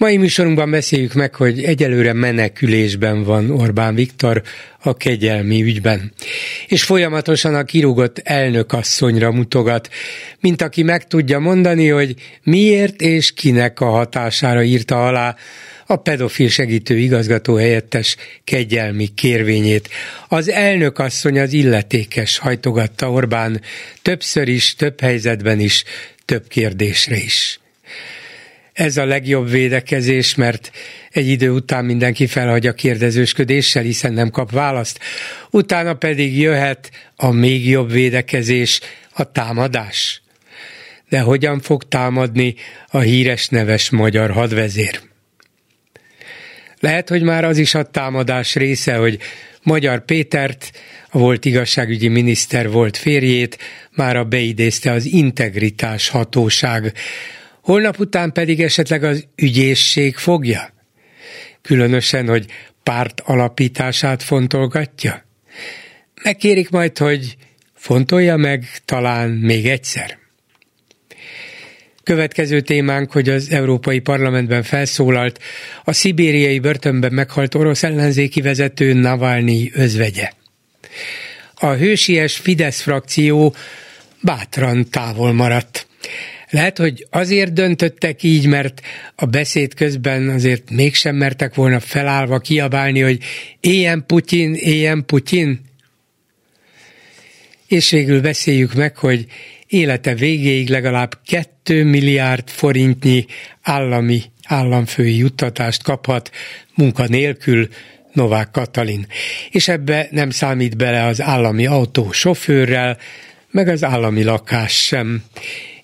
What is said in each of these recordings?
Mai műsorunkban beszéljük meg, hogy egyelőre menekülésben van Orbán Viktor a kegyelmi ügyben. És folyamatosan a kirúgott elnökasszonyra mutogat, mint aki meg tudja mondani, hogy miért és kinek a hatására írta alá a pedofil segítő igazgató helyettes kegyelmi kérvényét. Az elnökasszony az illetékes hajtogatta Orbán többször is, több helyzetben is, több kérdésre is ez a legjobb védekezés, mert egy idő után mindenki felhagyja kérdezősködéssel, hiszen nem kap választ. Utána pedig jöhet a még jobb védekezés, a támadás. De hogyan fog támadni a híres neves magyar hadvezér? Lehet, hogy már az is a támadás része, hogy Magyar Pétert, a volt igazságügyi miniszter volt férjét, már a beidézte az integritás hatóság, holnap után pedig esetleg az ügyészség fogja? Különösen, hogy párt alapítását fontolgatja? Megkérik majd, hogy fontolja meg talán még egyszer. Következő témánk, hogy az Európai Parlamentben felszólalt a szibériai börtönben meghalt orosz ellenzéki vezető Navalnyi özvegye. A hősies Fidesz frakció bátran távol maradt. Lehet, hogy azért döntöttek így, mert a beszéd közben azért mégsem mertek volna felállva kiabálni, hogy éljen Putyin, éljen Putyin. És végül beszéljük meg, hogy élete végéig legalább 2 milliárd forintnyi állami államfői juttatást kaphat munkanélkül Novák Katalin. És ebbe nem számít bele az állami autó sofőrrel, meg az állami lakás sem.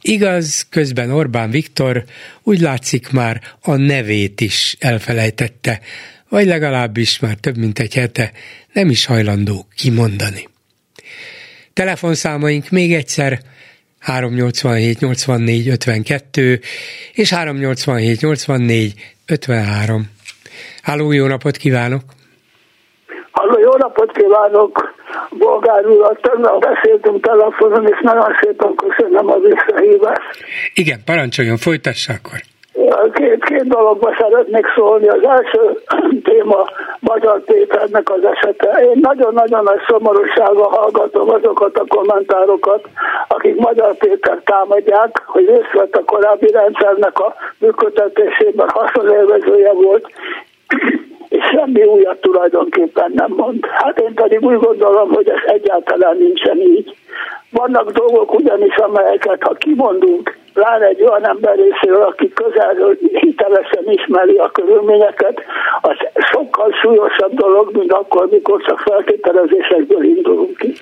Igaz, közben Orbán Viktor úgy látszik már a nevét is elfelejtette, vagy legalábbis már több mint egy hete nem is hajlandó kimondani. Telefonszámaink még egyszer 387 84 52 és 387 84 53. Háló, jó napot kívánok! Halló, jó napot kívánok! Bolgár úr, tegnap beszéltünk telefonon, és nagyon szépen köszönöm a visszahívást. Igen, parancsoljon, folytassa akkor. Két, két dologba szeretnék szólni. Az első téma Magyar Péternek az esete. Én nagyon-nagyon nagy szomorúsággal hallgatom azokat a kommentárokat, akik Magyar Péter támadják, hogy részt vett a korábbi rendszernek a működtetésében haszonélvezője volt, semmi újat tulajdonképpen nem mond. Hát én pedig úgy gondolom, hogy ez egyáltalán nincsen így. Vannak dolgok ugyanis, amelyeket ha kimondunk, pláne egy olyan ember részéről, aki közelről hitelesen ismeri a körülményeket, az sokkal súlyosabb dolog, mint akkor, mikor csak feltételezésekből indulunk ki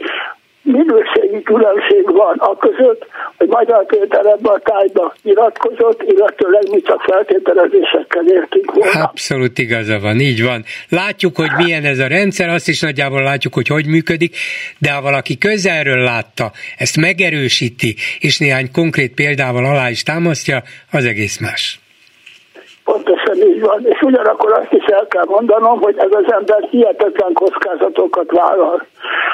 minőségi különbség van a között, hogy Magyar Péter ebbe a tájba nyilatkozott, illetőleg mi csak feltételezésekkel értünk volna. Abszolút igaza van, így van. Látjuk, hogy milyen ez a rendszer, azt is nagyjából látjuk, hogy hogy működik, de ha valaki közelről látta, ezt megerősíti, és néhány konkrét példával alá is támasztja, az egész más. Pontosan így van, és ugyanakkor azt is el kell mondanom, hogy ez az ember hihetetlen kockázatokat vállal.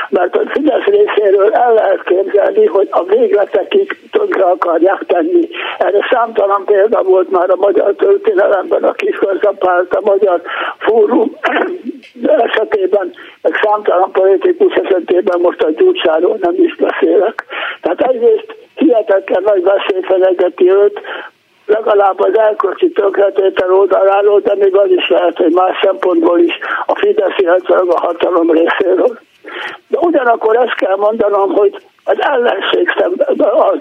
Mert a Fidesz részéről el lehet képzelni, hogy a végletekig tönkre akarják tenni. Erre számtalan példa volt már a magyar történelemben, a Kisközapárt, a magyar fórum esetében, meg számtalan politikus esetében most a gyúcsáról nem is beszélek. Tehát egyrészt hihetetlen nagy veszély őt, legalább az elkölcsi tönkretétel oldaláról, de még az is lehet, hogy más szempontból is a Fidesz, illetve a hatalom részéről. De ugyanakkor ezt kell mondanom, hogy az ellenség szemben, az,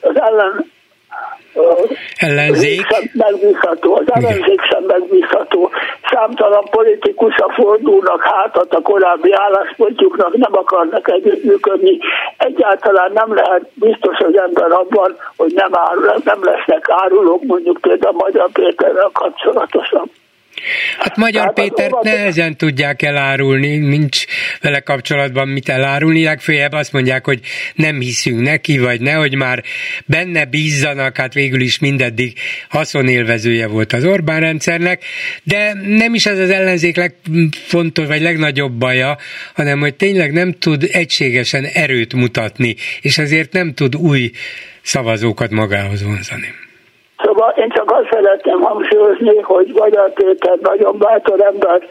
az ellen ellenzék sem megbízható, az ellenzék sem megbízható. Számtalan politikusra fordulnak hátat a korábbi álláspontjuknak, nem akarnak együttműködni. Egyáltalán nem lehet biztos az ember abban, hogy nem, árul, nem lesznek árulók, mondjuk például Magyar Péterrel kapcsolatosan. Hát Magyar hát Pétert óvat... nehezen tudják elárulni, nincs vele kapcsolatban mit elárulni, legfőjebb azt mondják, hogy nem hiszünk neki, vagy nehogy már benne bízzanak, hát végül is mindeddig haszonélvezője volt az Orbán rendszernek, de nem is ez az ellenzék legfontos, vagy legnagyobb baja, hanem hogy tényleg nem tud egységesen erőt mutatni, és ezért nem tud új szavazókat magához vonzani. Szóval én csak szeretném hangsúlyozni, hogy Magyar Péter nagyon bátor ember,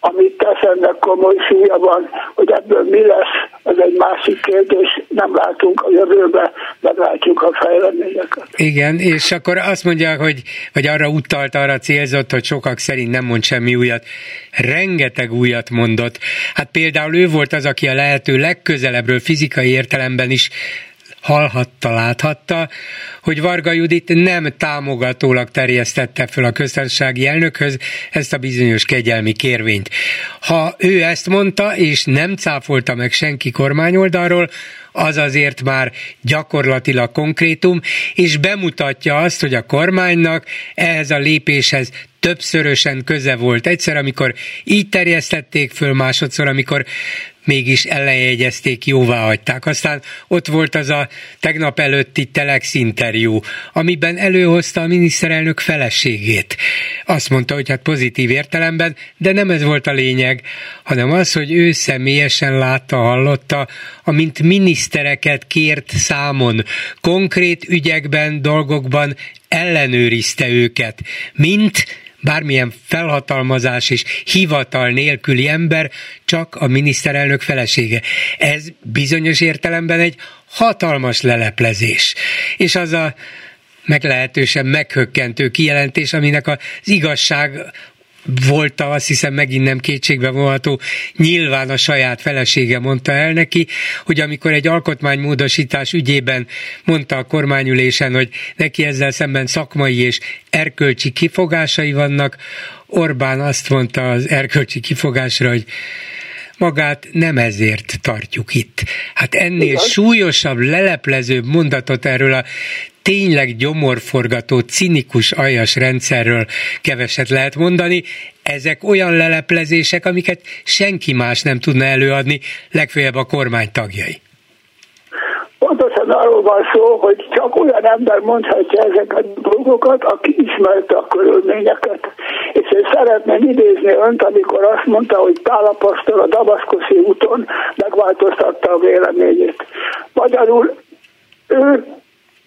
amit tesz ennek komoly súlya van, hogy ebből mi lesz, az egy másik kérdés, nem látunk a jövőbe, meglátjuk a fejleményeket. Igen, és akkor azt mondják, hogy, vagy arra utalt, arra célzott, hogy sokak szerint nem mond semmi újat. Rengeteg újat mondott. Hát például ő volt az, aki a lehető legközelebbről fizikai értelemben is hallhatta, láthatta, hogy Varga Judit nem támogatólag terjesztette föl a köztársasági elnökhöz ezt a bizonyos kegyelmi kérvényt. Ha ő ezt mondta, és nem cáfolta meg senki kormányoldalról, az azért már gyakorlatilag konkrétum, és bemutatja azt, hogy a kormánynak ehhez a lépéshez többszörösen köze volt. Egyszer, amikor így terjesztették föl, másodszor, amikor mégis ellenjegyezték, jóvá hagyták. Aztán ott volt az a tegnap előtti Telex interjú, amiben előhozta a miniszterelnök feleségét. Azt mondta, hogy hát pozitív értelemben, de nem ez volt a lényeg, hanem az, hogy ő személyesen látta, hallotta, amint minisztereket kért számon, konkrét ügyekben, dolgokban ellenőrizte őket, mint bármilyen felhatalmazás és hivatal nélküli ember csak a miniszterelnök felesége. Ez bizonyos értelemben egy hatalmas leleplezés. És az a meglehetősen meghökkentő kijelentés, aminek az igazság volt, azt hiszem megint nem kétségbe vonható, nyilván a saját felesége mondta el neki, hogy amikor egy alkotmánymódosítás ügyében mondta a kormányülésen, hogy neki ezzel szemben szakmai és erkölcsi kifogásai vannak, Orbán azt mondta az erkölcsi kifogásra, hogy magát nem ezért tartjuk itt. Hát ennél Igen. súlyosabb, leleplezőbb mondatot erről a tényleg gyomorforgató, cinikus, aljas rendszerről keveset lehet mondani. Ezek olyan leleplezések, amiket senki más nem tudna előadni, legfeljebb a kormány tagjai. Pontosan arról van szó, hogy csak olyan ember mondhatja ezeket a dolgokat, aki ismerte a körülményeket. És én szeretném idézni önt, amikor azt mondta, hogy Pálapostól a Damaszkuszi úton megváltoztatta a véleményét. Magyarul ő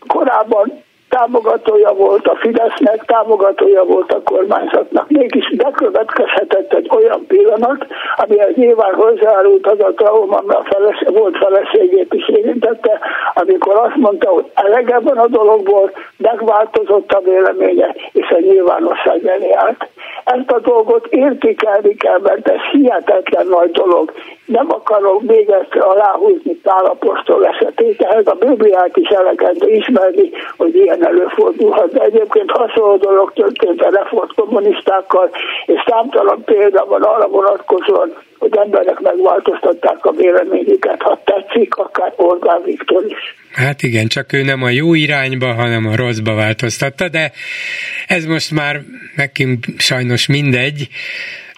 korábban támogatója volt a Fidesznek, támogatója volt a kormányzatnak. Mégis bekövetkezhetett egy olyan pillanat, egy nyilván hozzáárult az a trauma, ami a feles, volt feleségét is érintette, amikor azt mondta, hogy elege van a dologból, megváltozott a véleménye, és a nyilvánosság elé állt. Ezt a dolgot értékelni kell, mert ez hihetetlen nagy dolog. Nem akarok még ezt aláhúzni Pálapostól esetét, ehhez a Bibliát is elegendő ismerni, hogy ilyen előfordulhat. De egyébként hasonló dolog történt a reform kommunistákkal, és számtalan példa van arra vonatkozóan, hogy emberek megváltoztatták a véleményüket, ha tetszik, akár Orbán Viktor is. Hát igen, csak ő nem a jó irányba, hanem a rosszba változtatta, de ez most már nekünk sajnos mindegy,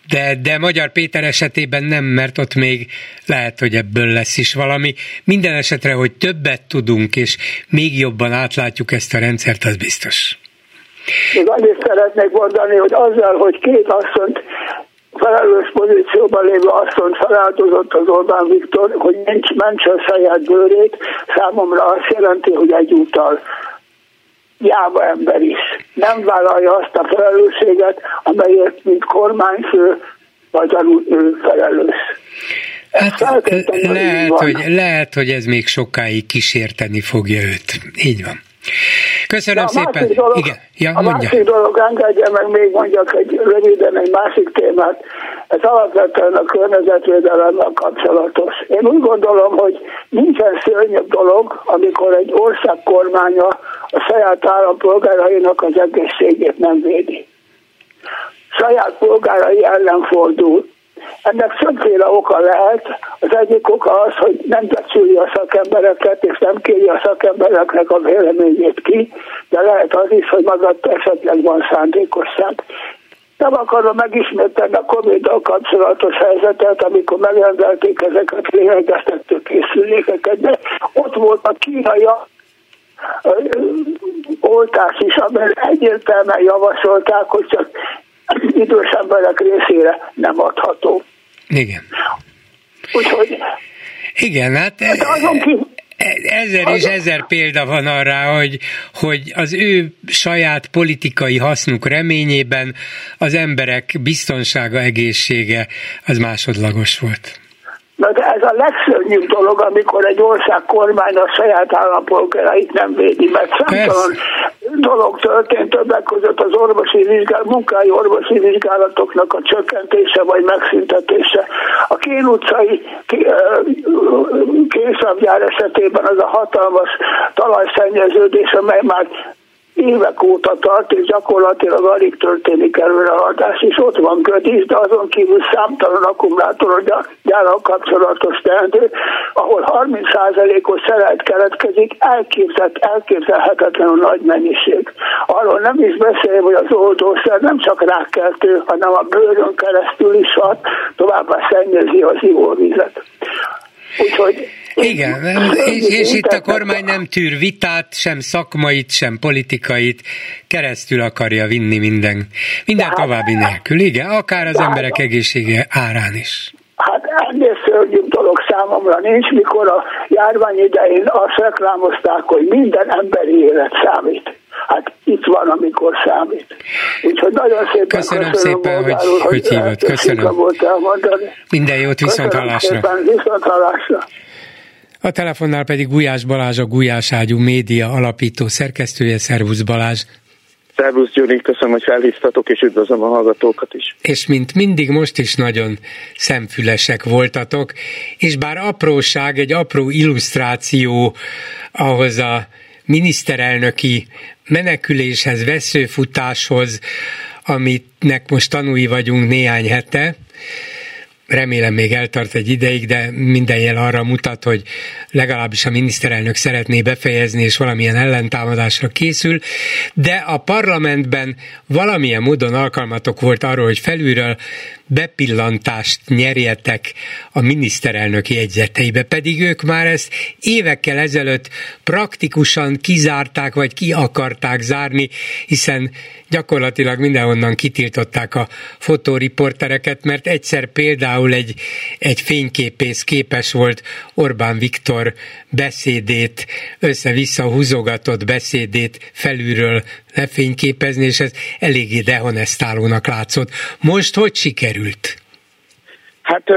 de, de Magyar Péter esetében nem, mert ott még lehet, hogy ebből lesz is valami. Minden esetre, hogy többet tudunk, és még jobban átlátjuk ezt a rendszert, az biztos. Még annyit szeretnék mondani, hogy azzal, hogy két asszonyt felelős pozícióban lévő asszonyt feláldozott az Orbán Viktor, hogy nincs mentse a saját bőrét, számomra azt jelenti, hogy egyúttal jába ember is. Nem vállalja azt a felelősséget, amelyért, mint kormányfő, magyarul ő felelős. Hát, lehet, hogy, lehet, hogy ez még sokáig kísérteni fogja őt. Így van. Köszönöm a szépen. Dolog, Igen. Ja, a mondja. másik dolog, engedje meg még mondjak egy röviden egy másik témát. Ez alapvetően a környezetvédelemmel kapcsolatos. Én úgy gondolom, hogy nincsen szörnyebb dolog, amikor egy ország kormánya a saját állampolgárainak az egészségét nem védi. Saját polgárai ellen fordul. Ennek többféle oka lehet. Az egyik oka az, hogy nem becsüli a szakembereket, és nem kéri a szakembereknek a véleményét ki, de lehet az is, hogy maga esetleg van szándékosság. nem akarom megismételni a covid kapcsolatos helyzetet, amikor megrendelték ezeket a lélegeztető készülékeket, de ott volt a kínai oltás is, amely egyértelműen javasolták, hogy csak idős emberek részére nem adható. Igen. Úgyhogy igen, hát azon ki, Ezer és ezer példa van arra, hogy, hogy az ő saját politikai hasznuk reményében az emberek biztonsága, egészsége az másodlagos volt. Na de ez a legszörnyűbb dolog, amikor egy ország kormány a saját állampolgárait nem védi, mert számtalan dolog történt többek között az orvosi vizsgálat, munkai orvosi vizsgálatoknak a csökkentése vagy megszüntetése. A Kén utcai készabgyár esetében az a hatalmas talajszennyeződés, amely már évek óta tart, és gyakorlatilag alig történik előreadás, és ott van ködísz, de azon kívül számtalan akkumulátor gyárak kapcsolatos teendő, ahol 30%-os szerelt keletkezik, elképzelt, elképzelhetetlenül nagy mennyiség. Arról nem is beszél, hogy az oldószer nem csak rákkeltő, hanem a bőrön keresztül is hat, továbbá szennyezi az ivóvizet. Úgyhogy igen, és, és itt a kormány nem tűr vitát, sem szakmait, sem politikait, keresztül akarja vinni minden, minden további nélkül. Igen, akár az emberek egészsége árán is. Hát ennél szörnyűbb dolog számomra nincs, mikor a járvány idején azt reklámozták, hogy minden emberi élet számít. Hát itt van, amikor számít. Úgyhogy nagyon szépen köszönöm, köszönöm szépen, hogy, hogy, hogy hívott. Köszönöm. Minden jót, viszont hallásra. viszont hallásra. A telefonnál pedig Gulyás Balázs, a Gulyás Ágyú média alapító szerkesztője. Szervusz Balázs! Szervusz Gyuri, köszönöm, hogy felhívtatok, és üdvözlöm a hallgatókat is. És mint mindig most is nagyon szemfülesek voltatok, és bár apróság, egy apró illusztráció ahhoz a miniszterelnöki meneküléshez, veszőfutáshoz, amitnek most tanúi vagyunk néhány hete, remélem még eltart egy ideig, de minden jel arra mutat, hogy legalábbis a miniszterelnök szeretné befejezni, és valamilyen ellentámadásra készül, de a parlamentben valamilyen módon alkalmatok volt arról, hogy felülről bepillantást nyerjetek a miniszterelnök jegyzeteibe, pedig ők már ezt évekkel ezelőtt praktikusan kizárták, vagy ki akarták zárni, hiszen gyakorlatilag mindenhonnan kitiltották a fotóriportereket, mert egyszer például egy, egy fényképész képes volt Orbán Viktor beszédét, össze-vissza húzogatott beszédét felülről lefényképezni, és ez eléggé dehonestálónak látszott. Most hogy sikerült? Hát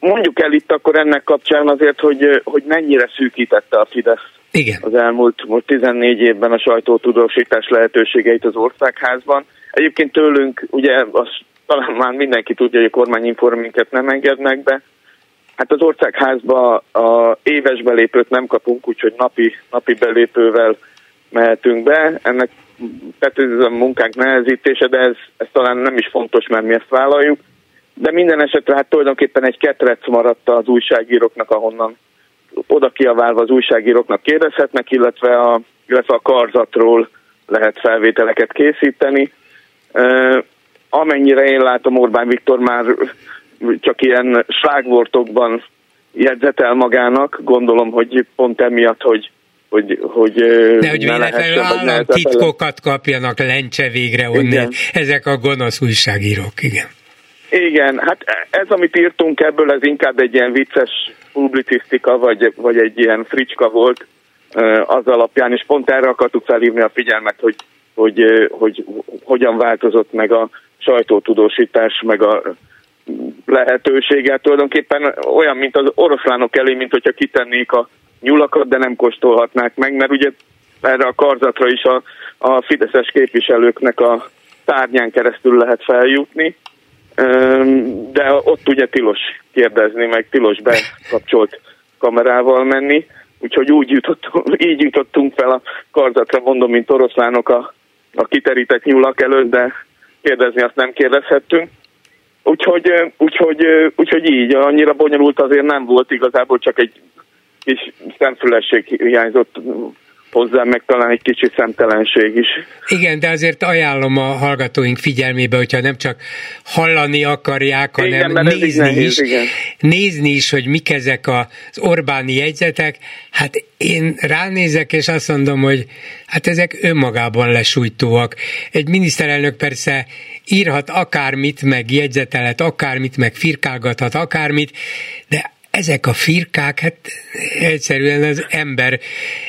mondjuk el itt akkor ennek kapcsán azért, hogy, hogy mennyire szűkítette a Fidesz Igen. az elmúlt most 14 évben a sajtótudósítás lehetőségeit az országházban. Egyébként tőlünk, ugye az, talán már mindenki tudja, hogy a kormányinforminket nem engednek be, Hát az országházba a éves belépőt nem kapunk, úgyhogy napi, napi belépővel mehetünk be. Ennek tehát ez a munkánk nehezítése, de ez, ez talán nem is fontos, mert mi ezt vállaljuk. De minden esetre hát tulajdonképpen egy ketrec maradt az újságíróknak, ahonnan oda kiaválva az újságíróknak kérdezhetnek, illetve a, illetve a karzatról lehet felvételeket készíteni. Amennyire én látom, Orbán Viktor már csak ilyen slágvortokban jegyzetel magának, gondolom, hogy pont emiatt, hogy hogy, hogy ne, hogy lehessen, államtitkokat kapjanak lencse végre onnél. Igen. Ezek a gonosz újságírók, igen. Igen, hát ez, amit írtunk ebből, ez inkább egy ilyen vicces publicisztika, vagy, vagy egy ilyen fricska volt az alapján, és pont erre akartuk felhívni a figyelmet, hogy, hogy, hogy, hogy hogyan változott meg a sajtótudósítás, meg a lehetősége. Tulajdonképpen olyan, mint az oroszlánok elé, mint hogyha kitennék a nyulakat, de nem kóstolhatnák meg, mert ugye erre a karzatra is a, a fideszes képviselőknek a tárnyán keresztül lehet feljutni, de ott ugye tilos kérdezni, meg tilos bekapcsolt kamerával menni, úgyhogy úgy jutottunk, így jutottunk fel a karzatra, mondom, mint oroszlánok a, a kiterített nyulak előtt, de kérdezni azt nem kérdezhettünk. Úgyhogy, úgyhogy, úgyhogy így, annyira bonyolult azért nem volt igazából, csak egy kis szemfülesség hiányzott hozzá, meg talán egy kicsi szemtelenség is. Igen, de azért ajánlom a hallgatóink figyelmébe, hogyha nem csak hallani akarják, hanem igen, nézni nehéz, is, igen. nézni is, hogy mik ezek az Orbáni jegyzetek. Hát én ránézek, és azt mondom, hogy hát ezek önmagában lesújtóak. Egy miniszterelnök persze írhat akármit, meg jegyzetelet akármit, meg firkálgathat akármit, de ezek a firkák, hát egyszerűen az ember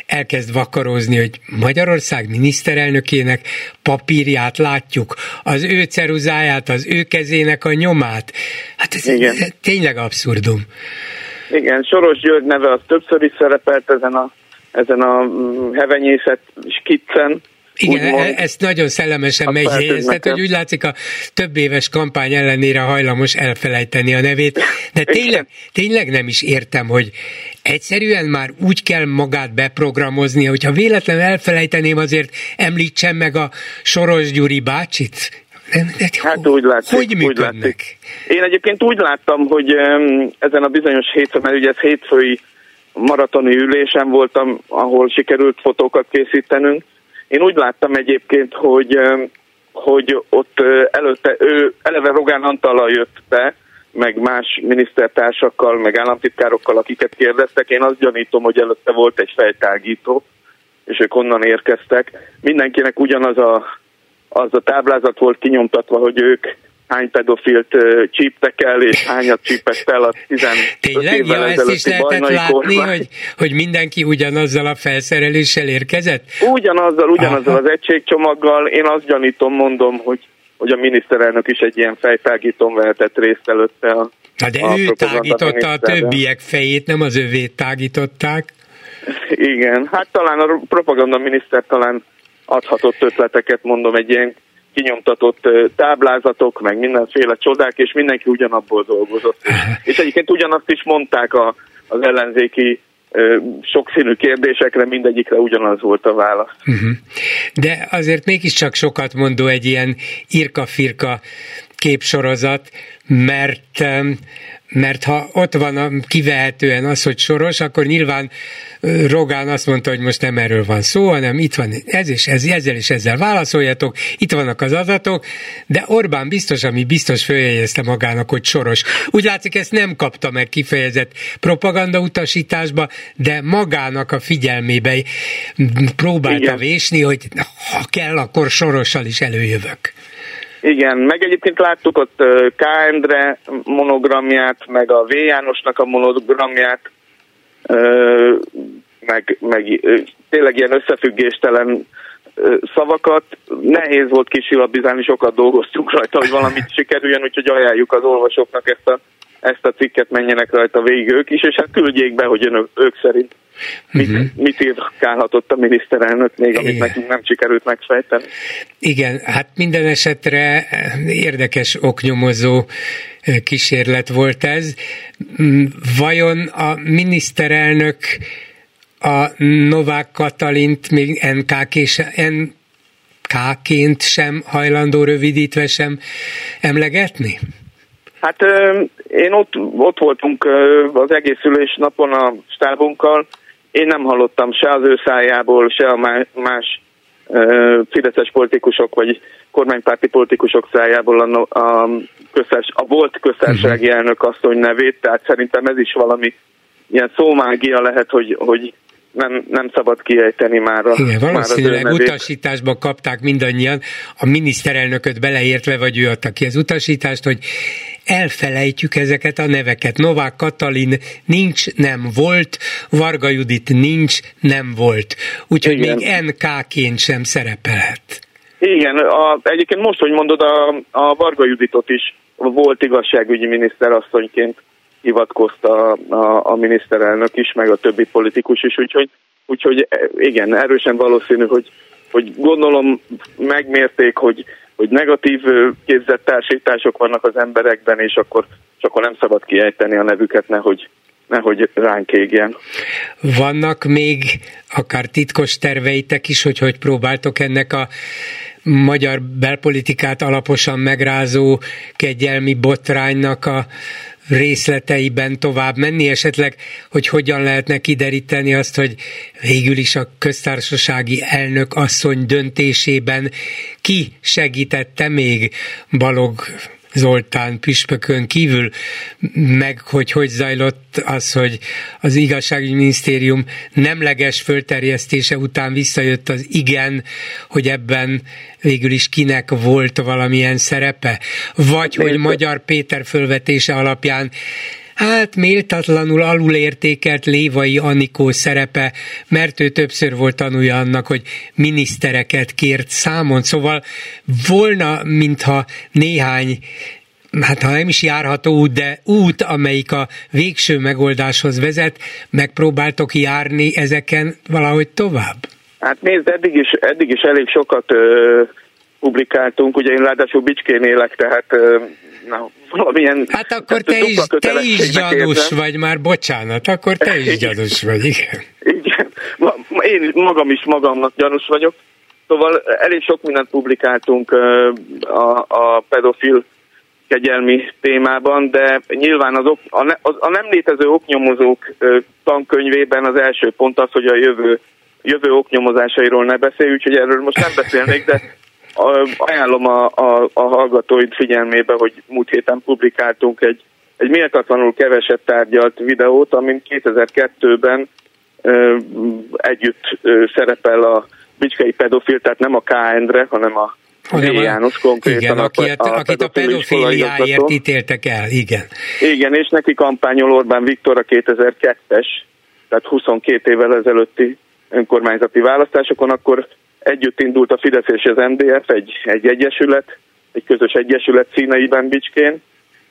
elkezd vakarozni, hogy Magyarország miniszterelnökének papírját látjuk, az ő ceruzáját, az ő kezének a nyomát. Hát ez Igen. tényleg abszurdum. Igen, Soros György neve az többször is szerepelt ezen a, ezen a mm, hevenyészet skiccen, igen, úgymond, e- ezt nagyon szellemesen megjegyeztet, hogy úgy látszik a több éves kampány ellenére hajlamos elfelejteni a nevét, de tényleg, tényleg nem is értem, hogy egyszerűen már úgy kell magát beprogramozni, hogyha véletlenül elfelejteném, azért említsem meg a Soros Gyuri bácsit, Hát úgy látszik. Hogy úgy látszik. Én egyébként úgy láttam, hogy ezen a bizonyos héten, mert ugye ez hétfői maratoni ülésen voltam, ahol sikerült fotókat készítenünk, én úgy láttam egyébként, hogy, hogy ott előtte ő eleve Rogán Antallal jött be, meg más minisztertársakkal, meg államtitkárokkal, akiket kérdeztek. Én azt gyanítom, hogy előtte volt egy fejtágító, és ők onnan érkeztek. Mindenkinek ugyanaz a, az a táblázat volt kinyomtatva, hogy ők hány pedofilt csíptek el, és hányat csípett el a 15 Tényleg? évvel ja, ezt is lehetett látni, hogy, hogy mindenki ugyanazzal a felszereléssel érkezett? Ugyanazzal, ugyanazzal Aha. az egységcsomaggal. Én azt gyanítom, mondom, hogy hogy a miniszterelnök is egy ilyen fejtágítón vehetett részt előtte a Na de a ő tágította a többiek fejét, nem az övét tágították. Igen, hát talán a propaganda miniszter talán adhatott ötleteket, mondom, egy ilyen kinyomtatott táblázatok, meg mindenféle csodák, és mindenki ugyanabból dolgozott. És egyébként ugyanazt is mondták a, az ellenzéki sokszínű kérdésekre, mindegyikre ugyanaz volt a válasz. Uh-huh. De azért mégiscsak sokat mondó egy ilyen irka-firka képsorozat, mert mert ha ott van a, kivehetően az, hogy soros, akkor nyilván Rogán azt mondta, hogy most nem erről van szó, hanem itt van ez és ez, ezzel és ezzel válaszoljatok, itt vannak az adatok, de Orbán biztos, ami biztos följegyezte magának, hogy soros. Úgy látszik, ezt nem kapta meg kifejezett propaganda utasításba, de magának a figyelmébe próbálta Igen. vésni, hogy ha kell, akkor sorossal is előjövök. Igen, meg egyébként láttuk ott K. Endre monogramját, meg a V. Jánosnak a monogramját, meg, meg tényleg ilyen összefüggéstelen szavakat. Nehéz volt kisilabizálni, sokat dolgoztunk rajta, hogy valamit sikerüljön, úgyhogy ajánljuk az olvasóknak ezt a, ezt a cikket, menjenek rajta végig ők is, és hát küldjék be, hogy önök, ők szerint Mit, uh-huh. mit írkálhatott a miniszterelnök még, amit Igen. nekünk nem sikerült megfejteni? Igen, hát minden esetre érdekes oknyomozó kísérlet volt ez. Mm, vajon a miniszterelnök a Novák Katalint még NK NK-ként sem hajlandó rövidítve sem emlegetni? Hát én ott, ott voltunk az egész ülés napon a stábunkkal, én nem hallottam se az ő szájából, se a más fideszes politikusok vagy kormánypárti politikusok szájából a, a, közös, a volt köztársasági uh-huh. elnök asszony nevét, tehát szerintem ez is valami ilyen szómágia lehet, hogy, hogy nem, nem szabad kiejteni már a Igen, valószínűleg már utasításba kapták mindannyian, a miniszterelnököt beleértve, vagy ő adta ki az utasítást, hogy elfelejtjük ezeket a neveket. Novák Katalin nincs, nem volt, Varga Judit nincs, nem volt. Úgyhogy Igen. még NK-ként sem szerepelhet. Igen, a, egyébként most, hogy mondod, a, a Varga Juditot is volt igazságügyi miniszter asszonyként hivatkozta a, a, miniszterelnök is, meg a többi politikus is, úgyhogy, úgyhogy igen, erősen valószínű, hogy, hogy gondolom megmérték, hogy hogy negatív képzett társítások vannak az emberekben, és akkor, és akkor nem szabad kiejteni a nevüket, nehogy, nehogy ránk égjen. Vannak még akár titkos terveitek is, hogy hogy próbáltok ennek a magyar belpolitikát alaposan megrázó kegyelmi botránynak a részleteiben tovább menni, esetleg, hogy hogyan lehetne kideríteni azt, hogy végül is a köztársasági elnök asszony döntésében ki segítette még Balog Zoltán püspökön kívül, meg hogy hogy zajlott az, hogy az igazságügyi minisztérium nemleges fölterjesztése után visszajött az igen, hogy ebben végül is kinek volt valamilyen szerepe, vagy hogy Magyar Péter fölvetése alapján hát méltatlanul alulértékelt Lévai Anikó szerepe, mert ő többször volt tanulja annak, hogy minisztereket kért számon, szóval volna, mintha néhány hát ha nem is járható út, de út, amelyik a végső megoldáshoz vezet, megpróbáltok járni ezeken valahogy tovább? Hát nézd, eddig is, eddig is elég sokat ö, publikáltunk, ugye én ráadásul Bicskén élek, tehát na, valamilyen... Hát akkor te is, te is gyanús érzem. vagy már, bocsánat, akkor te is gyanús vagy, igen. Igen, én magam is magamnak gyanús vagyok. Szóval elég sok mindent publikáltunk a, a pedofil kegyelmi témában, de nyilván az ok, a, ne, a nem létező oknyomozók tankönyvében az első pont az, hogy a jövő, jövő oknyomozásairól ne beszélj, úgyhogy erről most nem beszélnék, de ajánlom a, a, a hallgatóid figyelmébe, hogy múlt héten publikáltunk egy, egy méltatlanul keveset tárgyalt videót, amin 2002-ben ö, együtt ö, szerepel a Bicskei pedofil, tehát nem a K. Endre, hanem a hanem a, János konkrétan. Igen, a, a, akit a pedofiliáért ítéltek el, igen. Igen, és neki kampányol Orbán Viktor a 2002-es, tehát 22 évvel ezelőtti önkormányzati választásokon, akkor Együtt indult a Fidesz és az MDF, egy, egy egyesület, egy közös egyesület színeiben Bicskén,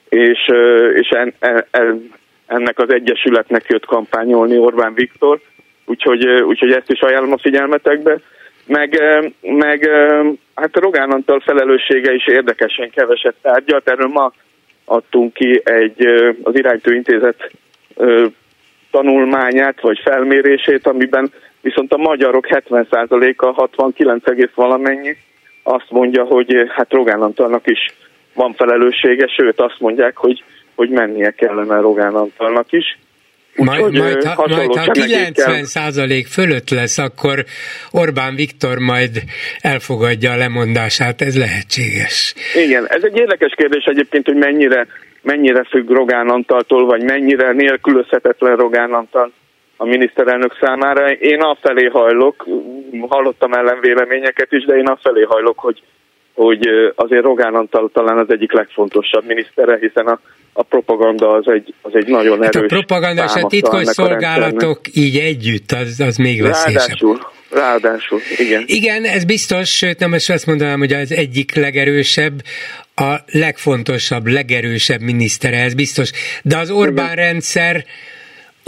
és, és en, en, ennek az egyesületnek jött kampányolni Orbán Viktor, úgyhogy, úgyhogy ezt is ajánlom a figyelmetekbe. Meg, meg hát Rogán Antal felelőssége is érdekesen keveset tárgyalt, erről ma adtunk ki egy az iránytő intézet tanulmányát vagy felmérését, amiben viszont a magyarok 70%-a 69, valamennyi azt mondja, hogy hát Rogán Antalnak is van felelőssége, sőt azt mondják, hogy, hogy mennie kellene Rogán Antalnak is. Majd, Úgyhogy, majd, ha, majd ha 90 százalék fölött lesz, akkor Orbán Viktor majd elfogadja a lemondását, ez lehetséges. Igen, ez egy érdekes kérdés egyébként, hogy mennyire, mennyire függ Rogán Antaltól, vagy mennyire nélkülözhetetlen Rogán Antal a miniszterelnök számára. Én afelé hajlok, hallottam ellenvéleményeket is, de én afelé hajlok, hogy, hogy azért Rogán Antal talán az egyik legfontosabb minisztere, hiszen a, a propaganda az egy, az egy nagyon erős hát A propaganda és a titkos szolgálatok így együtt, az, az még veszélyesebb. Ráadásul, ráadásul, igen. Igen, ez biztos, sőt nem is azt mondanám, hogy az egyik legerősebb, a legfontosabb, legerősebb minisztere, ez biztos. De az Orbán igen. rendszer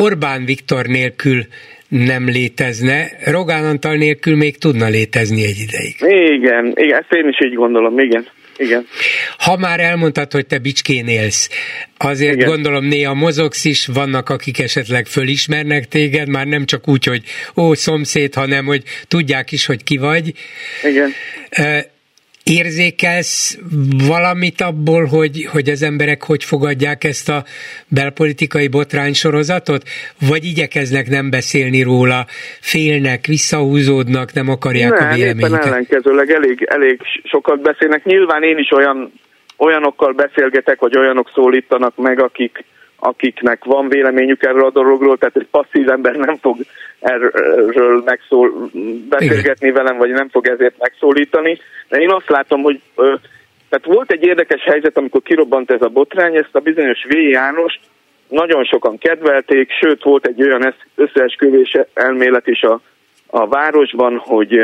Orbán Viktor nélkül nem létezne, Rogán Antal nélkül még tudna létezni egy ideig. Igen, igen, ezt én is így gondolom, igen. Igen. Ha már elmondtad, hogy te Bicskén élsz, azért Igen. gondolom néha mozogsz is, vannak, akik esetleg fölismernek téged, már nem csak úgy, hogy ó, szomszéd, hanem hogy tudják is, hogy ki vagy. Igen érzékelsz valamit abból, hogy, hogy az emberek hogy fogadják ezt a belpolitikai botrány sorozatot? Vagy igyekeznek nem beszélni róla, félnek, visszahúzódnak, nem akarják nem, a véleményüket? Nem, ellenkezőleg elég, elég sokat beszélnek. Nyilván én is olyan olyanokkal beszélgetek, vagy olyanok szólítanak meg, akik, akiknek van véleményük erről a dologról, tehát egy passzív ember nem fog erről megszól, beszélgetni velem, vagy nem fog ezért megszólítani. De én azt látom, hogy tehát volt egy érdekes helyzet, amikor kirobbant ez a botrány, ezt a bizonyos V. Jánost nagyon sokan kedvelték, sőt volt egy olyan összeesküvés elmélet is a, a városban, hogy,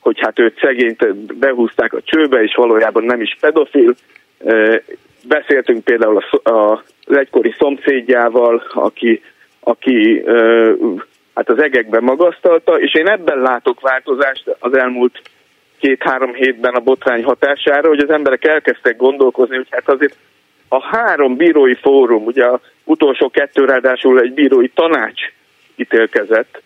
hogy hát őt szegényt behúzták a csőbe, és valójában nem is pedofil. Beszéltünk például az egykori szomszédjával, aki, aki hát az egekben magasztalta, és én ebben látok változást az elmúlt két-három hétben a botrány hatására, hogy az emberek elkezdtek gondolkozni, hogy hát azért a három bírói fórum, ugye a utolsó kettő ráadásul egy bírói tanács ítélkezett,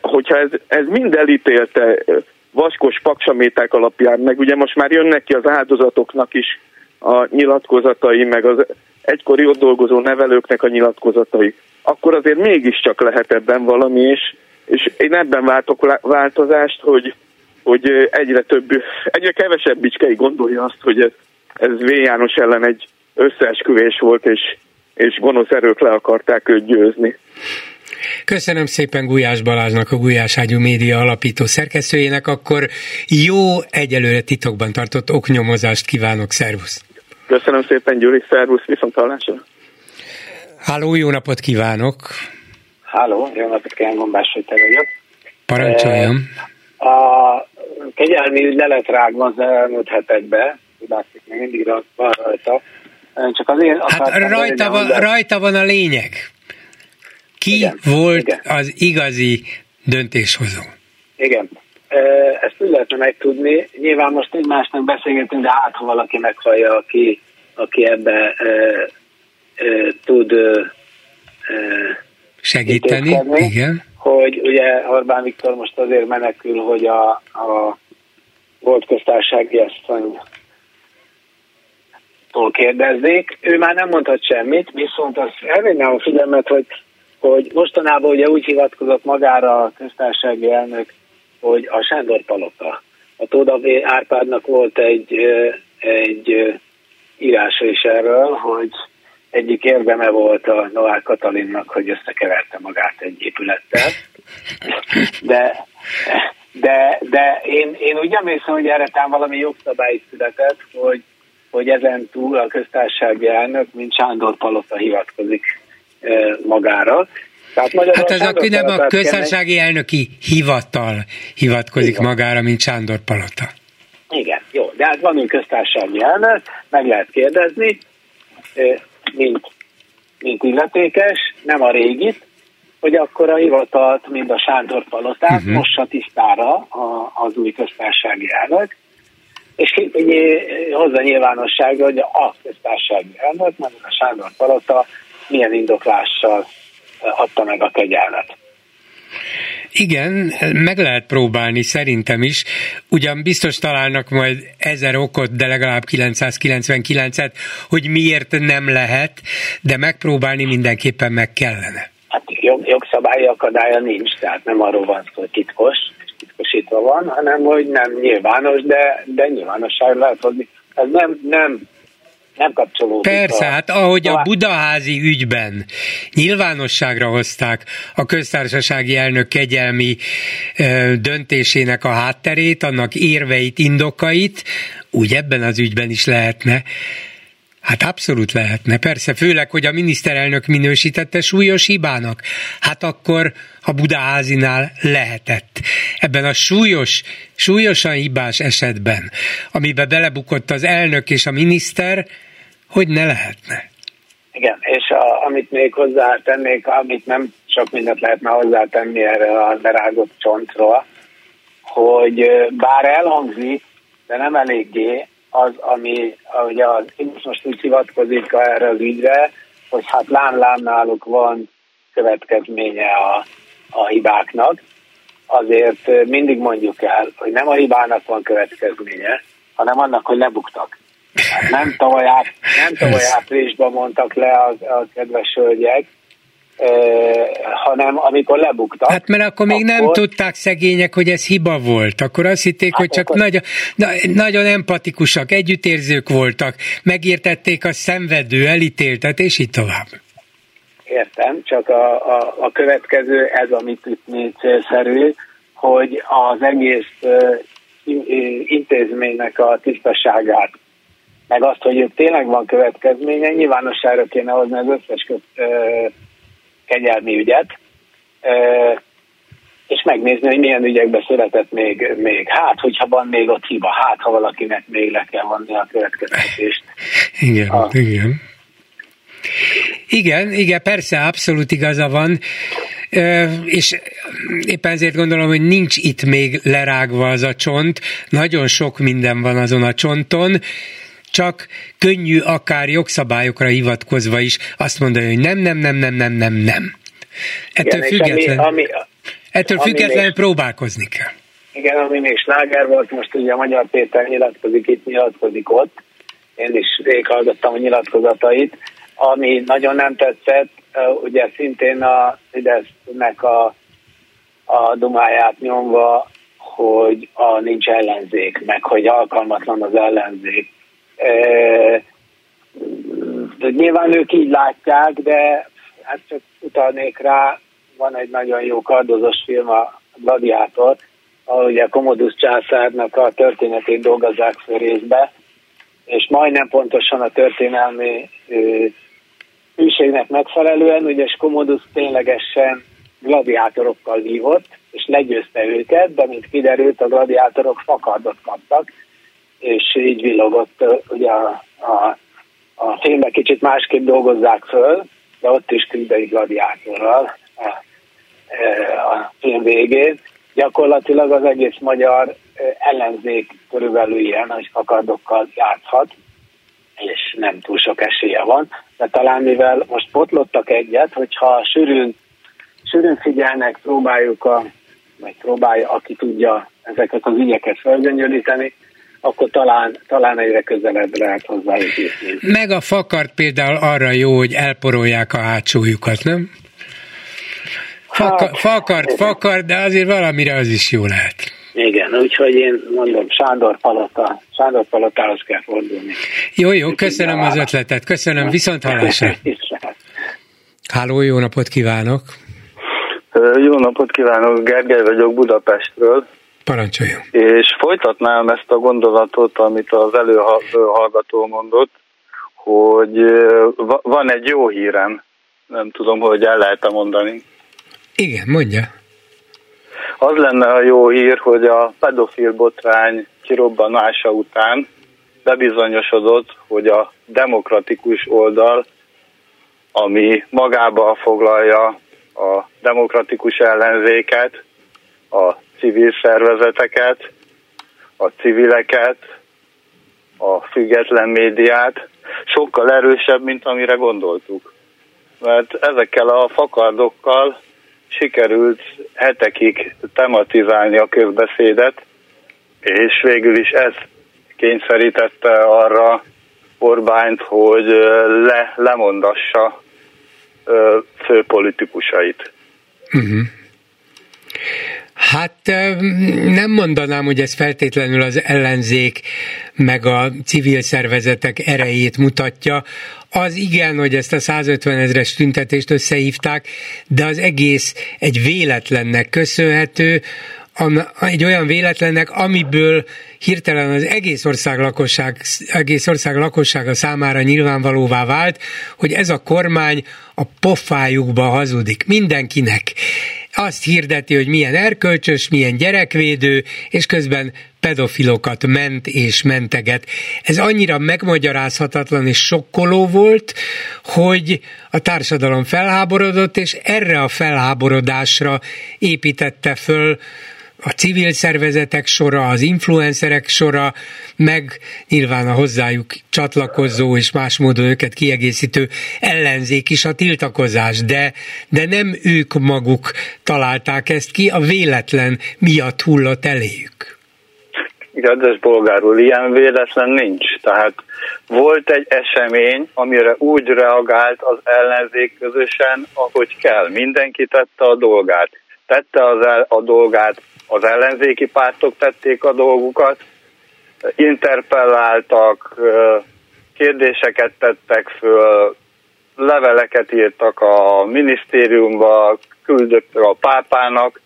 hogyha ez, ez mind elítélte vaskos paksaméták alapján, meg ugye most már jönnek ki az áldozatoknak is a nyilatkozatai, meg az egykori ott dolgozó nevelőknek a nyilatkozatai, akkor azért mégiscsak lehet ebben valami, és, és én ebben váltok változást, hogy, hogy egyre több, egyre kevesebb bicskei gondolja azt, hogy ez, ez V. János ellen egy összeesküvés volt, és, és gonosz erők le akarták őt győzni. Köszönöm szépen Gulyás Balázsnak, a Gulyás Ágyú Média alapító szerkesztőjének, akkor jó, egyelőre titokban tartott oknyomozást kívánok, szervusz! Köszönöm szépen, Gyuri, szervusz, viszont hallásra! Háló, jó napot kívánok! Háló, jó napot kívánok, Gombás te vagyok. Parancsoljam! A kegyelmi ügy le lett rágva az elmúlt hetekbe, látszik, még mindig van rajta. Csak azért hát rajta van, rajta van a lényeg. Ki igen, volt igen. az igazi döntéshozó? Igen. Ezt úgy lehetne megtudni. Nyilván most egymásnak beszélgetünk, de hát ha valaki meghallja, aki, aki ebbe e, e, tud e, segíteni, igen. Hogy ugye Orbán Viktor most azért menekül, hogy a, a volt köztársasági asszony tól kérdeznék. Ő már nem mondhat semmit, viszont azt elvenném a figyelmet, hogy hogy mostanában ugye úgy hivatkozott magára a köztársasági elnök, hogy a Sándor Palota. A Tóda v. Árpádnak volt egy, egy írása is erről, hogy egyik érdeme volt a Novák Katalinnak, hogy összekeverte magát egy épülettel. De, de, de én, én úgy emlékszem, hogy erre talán valami jogszabály született, hogy, hogy ezen túl a köztársasági elnök, mint Sándor Palota hivatkozik magára. Tehát hát ez akkor nem a köztársasági elnöki hivatal hivatkozik Igen. magára, mint Sándor Palota. Igen, jó, de hát van úgy köztársasági elnök, meg lehet kérdezni, mint, mint illetékes, nem a régit, hogy akkor a hivatalt, mint a Sándor Palotát uh-huh. mossa tisztára a, az új köztársasági elnök, és hozza nyilvánosságra, hogy a köztársasági elnök, mert a Sándor Palota milyen indoklással adta meg a kegyelmet. Igen, meg lehet próbálni szerintem is. Ugyan biztos találnak majd ezer okot, de legalább 999-et, hogy miért nem lehet, de megpróbálni mindenképpen meg kellene. Hát jog, jogszabályi akadálya nincs, tehát nem arról van szó, hogy titkos, titkosítva van, hanem hogy nem nyilvános, de, de nyilvánosságra lehet hozni. Ez nem, nem nem kapcsolódik. Persze, a, hát ahogy a budaházi ügyben nyilvánosságra hozták a köztársasági elnök kegyelmi ö, döntésének a hátterét, annak érveit, indokait, úgy ebben az ügyben is lehetne. Hát abszolút lehetne, persze, főleg, hogy a miniszterelnök minősítette súlyos hibának. Hát akkor a Budaházinál lehetett. Ebben a súlyos, súlyosan hibás esetben, amiben belebukott az elnök és a miniszter, hogy ne lehetne. Igen, és a, amit még hozzátennék, amit nem sok mindent lehetne hozzátenni erre a lerágott csontról, hogy bár elhangzik, de nem eléggé az, ami ugye az, most úgy hivatkozik erre az ügyre, hogy hát lám-lám náluk van következménye a, a hibáknak, azért mindig mondjuk el, hogy nem a hibának van következménye, hanem annak, hogy lebuktak. Nem tavaly, át, nem tavaly áprilisban mondtak le a, a kedves hölgyek, hanem amikor lebuktak. Hát mert akkor még akkor... nem tudták szegények, hogy ez hiba volt. Akkor azt hitték, hát hogy csak akkor... nagyon, na, nagyon empatikusak, együttérzők voltak, megértették a szenvedő, elítéltet, és így tovább. Értem, csak a, a, a következő, ez amit itt célszerű, hogy az egész intézménynek a tisztaságát meg azt, hogy ők tényleg van következménye, nyilvánosságra kéne hozni az összes köz, ö, kegyelmi ügyet, ö, és megnézni, hogy milyen ügyekbe született még, még. Hát, hogyha van még ott hiba, hát, ha valakinek még le kell vonni a következtetést. Igen, a... igen. Igen, igen, persze, abszolút igaza van, és éppen ezért gondolom, hogy nincs itt még lerágva az a csont, nagyon sok minden van azon a csonton, csak könnyű akár jogszabályokra hivatkozva is azt mondani, hogy nem, nem, nem, nem, nem, nem, nem. Ettől Igen, független, ami, ami, ettől ami függetlenül még, próbálkozni kell. Igen, ami még sláger volt, most ugye a Magyar Péter nyilatkozik itt, nyilatkozik ott, én is rég hallgattam a nyilatkozatait, ami nagyon nem tetszett, ugye szintén a Fidesznek a, a dumáját nyomva, hogy a nincs ellenzék, meg hogy alkalmatlan az ellenzék. De nyilván ők így látják, de hát csak utalnék rá, van egy nagyon jó kardozos film, a Gladiátor, ahol ugye Commodus császárnak a történetét dolgozzák fel részbe, és majdnem pontosan a történelmi hűségnek megfelelően, ugye Commodus ténylegesen gladiátorokkal vívott, és legyőzte őket, de mint kiderült, a gladiátorok fakardot kaptak, és így villogott, ugye a, a, a filmben kicsit másképp dolgozzák föl, de ott is egy gladiátorral a, a film végén. Gyakorlatilag az egész magyar ellenzék körülbelül ilyen, hogy fakardokkal játszhat, és nem túl sok esélye van, de talán mivel most potlottak egyet, hogyha sűrűn, sűrűn figyelnek, próbáljuk a, vagy próbálja, aki tudja ezeket az ügyeket felgöngyölíteni, akkor talán, talán egyre közelebb lehet hozzá jutni. Meg a fakart például arra jó, hogy elporolják a hátsójukat, nem? Faka, hát, fakart, fakart, de azért valamire az is jó lehet. Igen, úgyhogy én mondom, Sándor Palota, Sándor Palotához kell fordulni. Jó, jó, köszönöm az ötletet, köszönöm, viszont hallásra. Háló, jó napot kívánok! Jó napot kívánok, Gergely vagyok Budapestről. Parancsoljon. És folytatnám ezt a gondolatot, amit az előhallgató mondott, hogy van egy jó hírem, nem tudom, hogy el lehet mondani. Igen, mondja. Az lenne a jó hír, hogy a pedofil botrány kirobbanása után bebizonyosodott, hogy a demokratikus oldal, ami magába foglalja a demokratikus ellenzéket, a civil szervezeteket, a civileket, a független médiát, sokkal erősebb, mint amire gondoltuk. Mert ezekkel a fakardokkal sikerült hetekig tematizálni a közbeszédet, és végül is ez kényszerítette arra Orbánt, hogy le, lemondassa főpolitikusait. Uh-huh. Hát nem mondanám, hogy ez feltétlenül az ellenzék meg a civil szervezetek erejét mutatja. Az igen, hogy ezt a 150 ezres tüntetést összehívták, de az egész egy véletlennek köszönhető, egy olyan véletlennek, amiből hirtelen az egész ország, lakosság, egész ország lakossága számára nyilvánvalóvá vált, hogy ez a kormány a pofájukba hazudik mindenkinek azt hirdeti, hogy milyen erkölcsös, milyen gyerekvédő, és közben pedofilokat ment és menteget. Ez annyira megmagyarázhatatlan és sokkoló volt, hogy a társadalom felháborodott, és erre a felháborodásra építette föl a civil szervezetek sora, az influencerek sora, meg nyilván a hozzájuk csatlakozó és más módon őket kiegészítő ellenzék is a tiltakozás, de, de nem ők maguk találták ezt ki, a véletlen miatt hullott eléjük. Kedves bolgárul, ilyen véletlen nincs. Tehát volt egy esemény, amire úgy reagált az ellenzék közösen, ahogy kell. Mindenki tette a dolgát. Tette az el, a dolgát az ellenzéki pártok tették a dolgukat, interpelláltak, kérdéseket tettek föl, leveleket írtak a minisztériumba, küldöttek a pápának,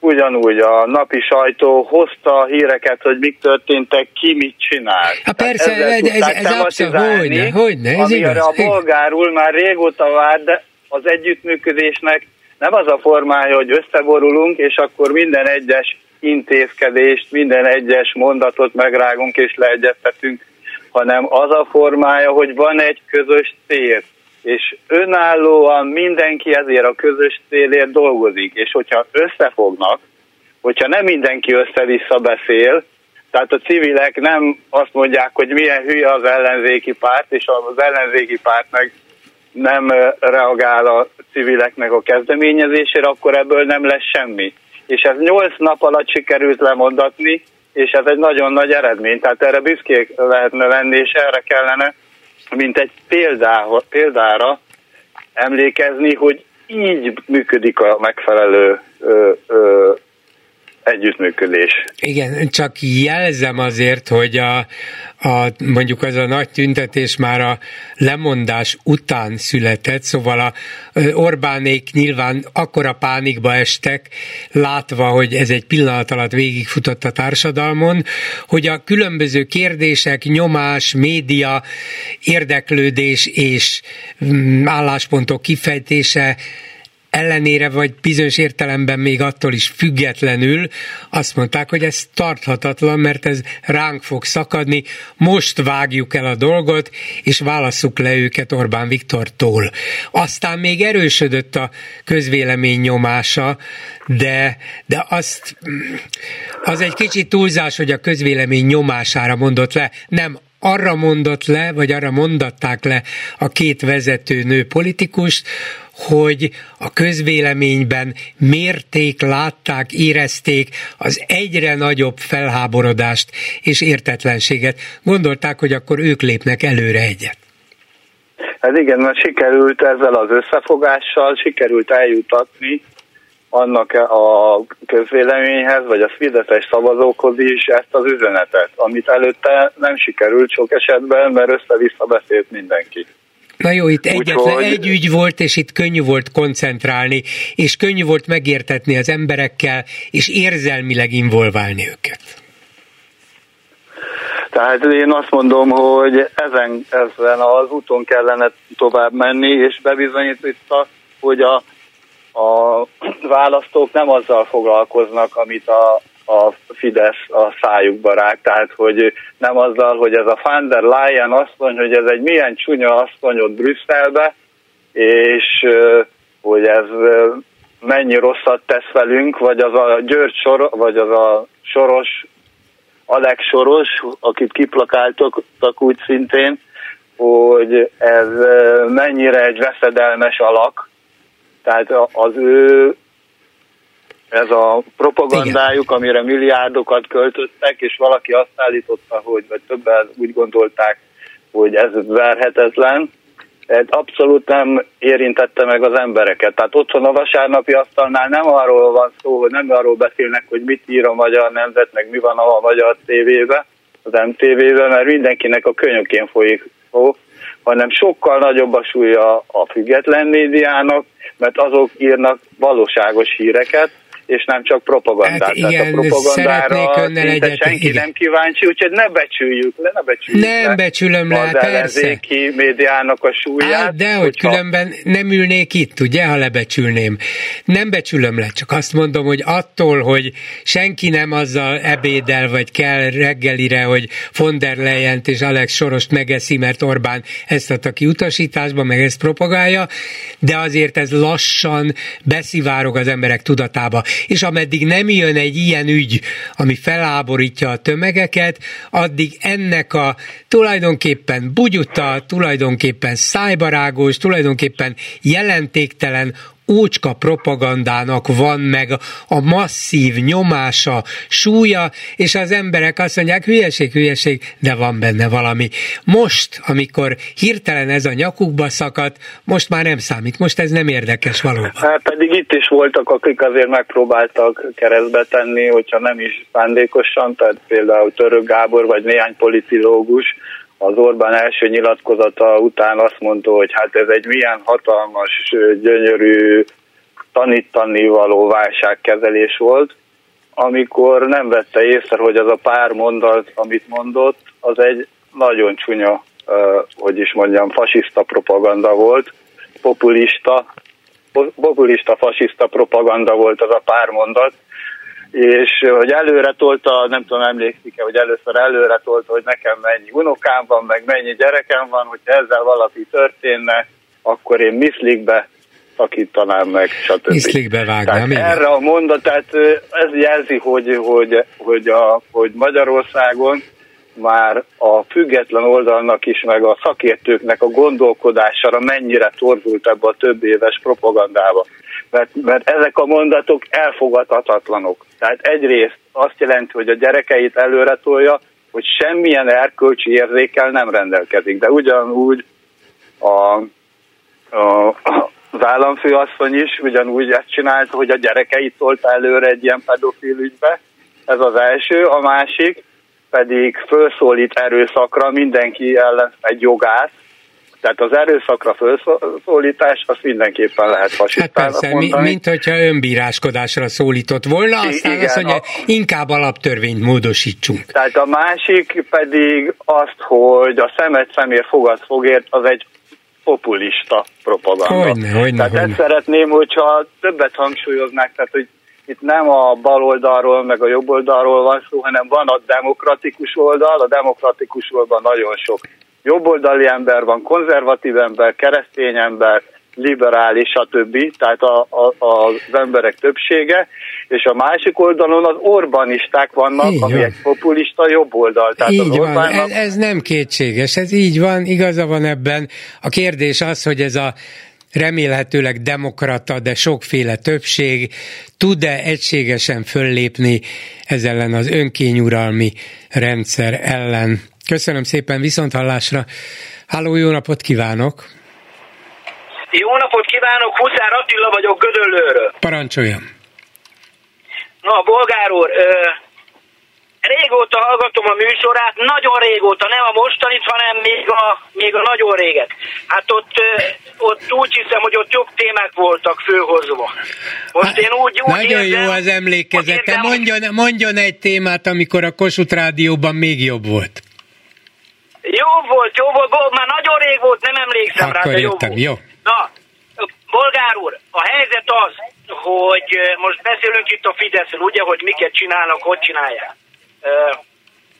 ugyanúgy a napi sajtó hozta a híreket, hogy mik történtek, ki mit csinál. Hát persze, ez, ez, ez abszolút, hogyne, hogyne, ez igaz. a bolgárul már régóta vár, de az együttműködésnek nem az a formája, hogy összeborulunk, és akkor minden egyes intézkedést, minden egyes mondatot megrágunk és leegyeztetünk, hanem az a formája, hogy van egy közös cél, és önállóan mindenki ezért a közös célért dolgozik, és hogyha összefognak, hogyha nem mindenki össze-vissza beszél, tehát a civilek nem azt mondják, hogy milyen hülye az ellenzéki párt, és az ellenzéki párt meg nem reagál a civileknek a kezdeményezésére, akkor ebből nem lesz semmi. És ez nyolc nap alatt sikerült lemondatni, és ez egy nagyon nagy eredmény, tehát erre büszkék lehetne lenni, és erre kellene mint egy példára, példára emlékezni, hogy így működik a megfelelő ö, ö, együttműködés. Igen, csak jelzem azért, hogy a, a, mondjuk az a nagy tüntetés már a lemondás után született, szóval a Orbánék nyilván akkora pánikba estek, látva, hogy ez egy pillanat alatt végigfutott a társadalmon, hogy a különböző kérdések, nyomás, média, érdeklődés és mm, álláspontok kifejtése ellenére, vagy bizonyos értelemben még attól is függetlenül azt mondták, hogy ez tarthatatlan, mert ez ránk fog szakadni, most vágjuk el a dolgot, és válasszuk le őket Orbán Viktortól. Aztán még erősödött a közvélemény nyomása, de, de azt, az egy kicsit túlzás, hogy a közvélemény nyomására mondott le, nem arra mondott le, vagy arra mondatták le a két vezető nő politikust, hogy a közvéleményben mérték, látták, érezték az egyre nagyobb felháborodást és értetlenséget. Gondolták, hogy akkor ők lépnek előre egyet. Hát igen, mert sikerült ezzel az összefogással, sikerült eljutatni annak a közvéleményhez, vagy a Fideszes szavazókhoz is ezt az üzenetet, amit előtte nem sikerült sok esetben, mert össze-vissza beszélt mindenki. Na jó, itt egyetlen Úgyhogy... egy ügy volt, és itt könnyű volt koncentrálni, és könnyű volt megértetni az emberekkel, és érzelmileg involválni őket. Tehát én azt mondom, hogy ezen, ezen az úton kellene tovább menni, és bebizonyította, hogy a, a választók nem azzal foglalkoznak, amit a a Fidesz a szájukba rák, tehát hogy nem azzal, hogy ez a van der Leyen asszony, hogy ez egy milyen csúnya asszony ott Brüsszelbe, és hogy ez mennyi rosszat tesz velünk, vagy az a György Sor, vagy az a Soros, Alex Soros, akit kiplakáltak úgy szintén, hogy ez mennyire egy veszedelmes alak, tehát az ő ez a propagandájuk, Igen. amire milliárdokat költöttek, és valaki azt állította, hogy, vagy többen úgy gondolták, hogy ez verhetetlen, ez abszolút nem érintette meg az embereket. Tehát otthon a vasárnapi asztalnál nem arról van szó, hogy nem arról beszélnek, hogy mit ír a magyar nemzet, meg mi van a magyar tévébe, az MTV-be, mert mindenkinek a könyökén folyik szó, hanem sokkal nagyobb a súlya a független médiának, mert azok írnak valóságos híreket, és nem csak propagandát. Hát igen, Tehát a propagandára egyet, senki igen. nem kíváncsi, úgyhogy ne becsüljük le, ne becsüljük Nem le becsülöm le, az persze. médiának a súlyát. Hát, de hogy különben nem ülnék itt, ugye, ha lebecsülném. Nem becsülöm le, csak azt mondom, hogy attól, hogy senki nem azzal ebédel, vagy kell reggelire, hogy von der leyen és Alex Sorost megeszi, mert Orbán ezt adta ki utasításba, meg ezt propagálja, de azért ez lassan beszivárog az emberek tudatába és ameddig nem jön egy ilyen ügy, ami feláborítja a tömegeket, addig ennek a tulajdonképpen bugyuta, tulajdonképpen szájbarágos, tulajdonképpen jelentéktelen ócska propagandának van meg a masszív nyomása, súlya, és az emberek azt mondják, hülyeség, hülyeség, de van benne valami. Most, amikor hirtelen ez a nyakukba szakadt, most már nem számít, most ez nem érdekes valóban. Hát pedig itt is voltak, akik azért megpróbáltak keresztbe tenni, hogyha nem is szándékosan, tehát például Török Gábor vagy néhány politológus, az Orbán első nyilatkozata után azt mondta, hogy hát ez egy milyen hatalmas, gyönyörű tanítani való válságkezelés volt, amikor nem vette észre, hogy az a pár mondat, amit mondott, az egy nagyon csúnya, hogy is mondjam, fasiszta propaganda volt, populista, populista, fasiszta propaganda volt az a pár mondat, és hogy előre tolta, nem tudom, emlékszik-e, hogy először előre tolta, hogy nekem mennyi unokám van, meg mennyi gyerekem van, hogyha ezzel valaki történne, akkor én miszlikbe szakítanám meg, stb. Miszlikbe vágnám, tehát erre a mondat, tehát ez jelzi, hogy, hogy, hogy, a, hogy Magyarországon már a független oldalnak is, meg a szakértőknek a gondolkodására mennyire torzult ebbe a több éves propagandába mert, mert ezek a mondatok elfogadhatatlanok. Tehát egyrészt azt jelenti, hogy a gyerekeit előre tolja, hogy semmilyen erkölcsi érzékkel nem rendelkezik. De ugyanúgy a, a, az államfőasszony is ugyanúgy ezt csinálta, hogy a gyerekeit tolta előre egy ilyen pedofil ügybe. Ez az első. A másik pedig felszólít erőszakra mindenki ellen egy jogász, tehát az erőszakra felszólítás, azt mindenképpen lehet fasisztának hát persze, mondani. Mi, mint hogyha önbíráskodásra szólított volna, aztán Igen, azt mondja, a... inkább alaptörvényt módosítsunk. Tehát a másik pedig azt, hogy a szemet szemér fogad fogért, az egy populista propaganda. Hogyne, hogyne, tehát hogyne. ezt szeretném, hogyha többet hangsúlyoznák, tehát hogy itt nem a bal oldalról, meg a jobb oldalról van szó, hanem van a demokratikus oldal, a demokratikus oldal nagyon sok jobboldali ember van, konzervatív ember, keresztény ember, liberális, stb. Tehát a, a, az emberek többsége, és a másik oldalon az Orbánisták vannak, így ami van. egy populista jobb oldal. Tehát így az van, ez, ez nem kétséges, ez így van, igaza van ebben. A kérdés az, hogy ez a remélhetőleg demokrata, de sokféle többség tud-e egységesen föllépni ez ellen az önkényuralmi rendszer ellen. Köszönöm szépen, viszont hallásra. Háló, jó napot kívánok! Jó napot kívánok, Huszár Attila vagyok Gödöllőről. Parancsoljon! Na, bolgár úr, régóta hallgatom a műsorát, nagyon régóta, nem a mostanit, hanem még a, még a nagyon réget. Hát ott, ott úgy hiszem, hogy ott jobb témák voltak főhozva. Most én úgy, úgy Nagyon érzem, jó az emlékezete. Mondjon, mondjon egy témát, amikor a Kossuth Rádióban még jobb volt. Jó volt, jó volt, már nagyon rég volt, nem emlékszem Akkor rá, de jó volt. jó. Na, Bolgár úr, a helyzet az, hogy most beszélünk itt a Fideszről, ugye, hogy miket csinálnak, hogy csinálják.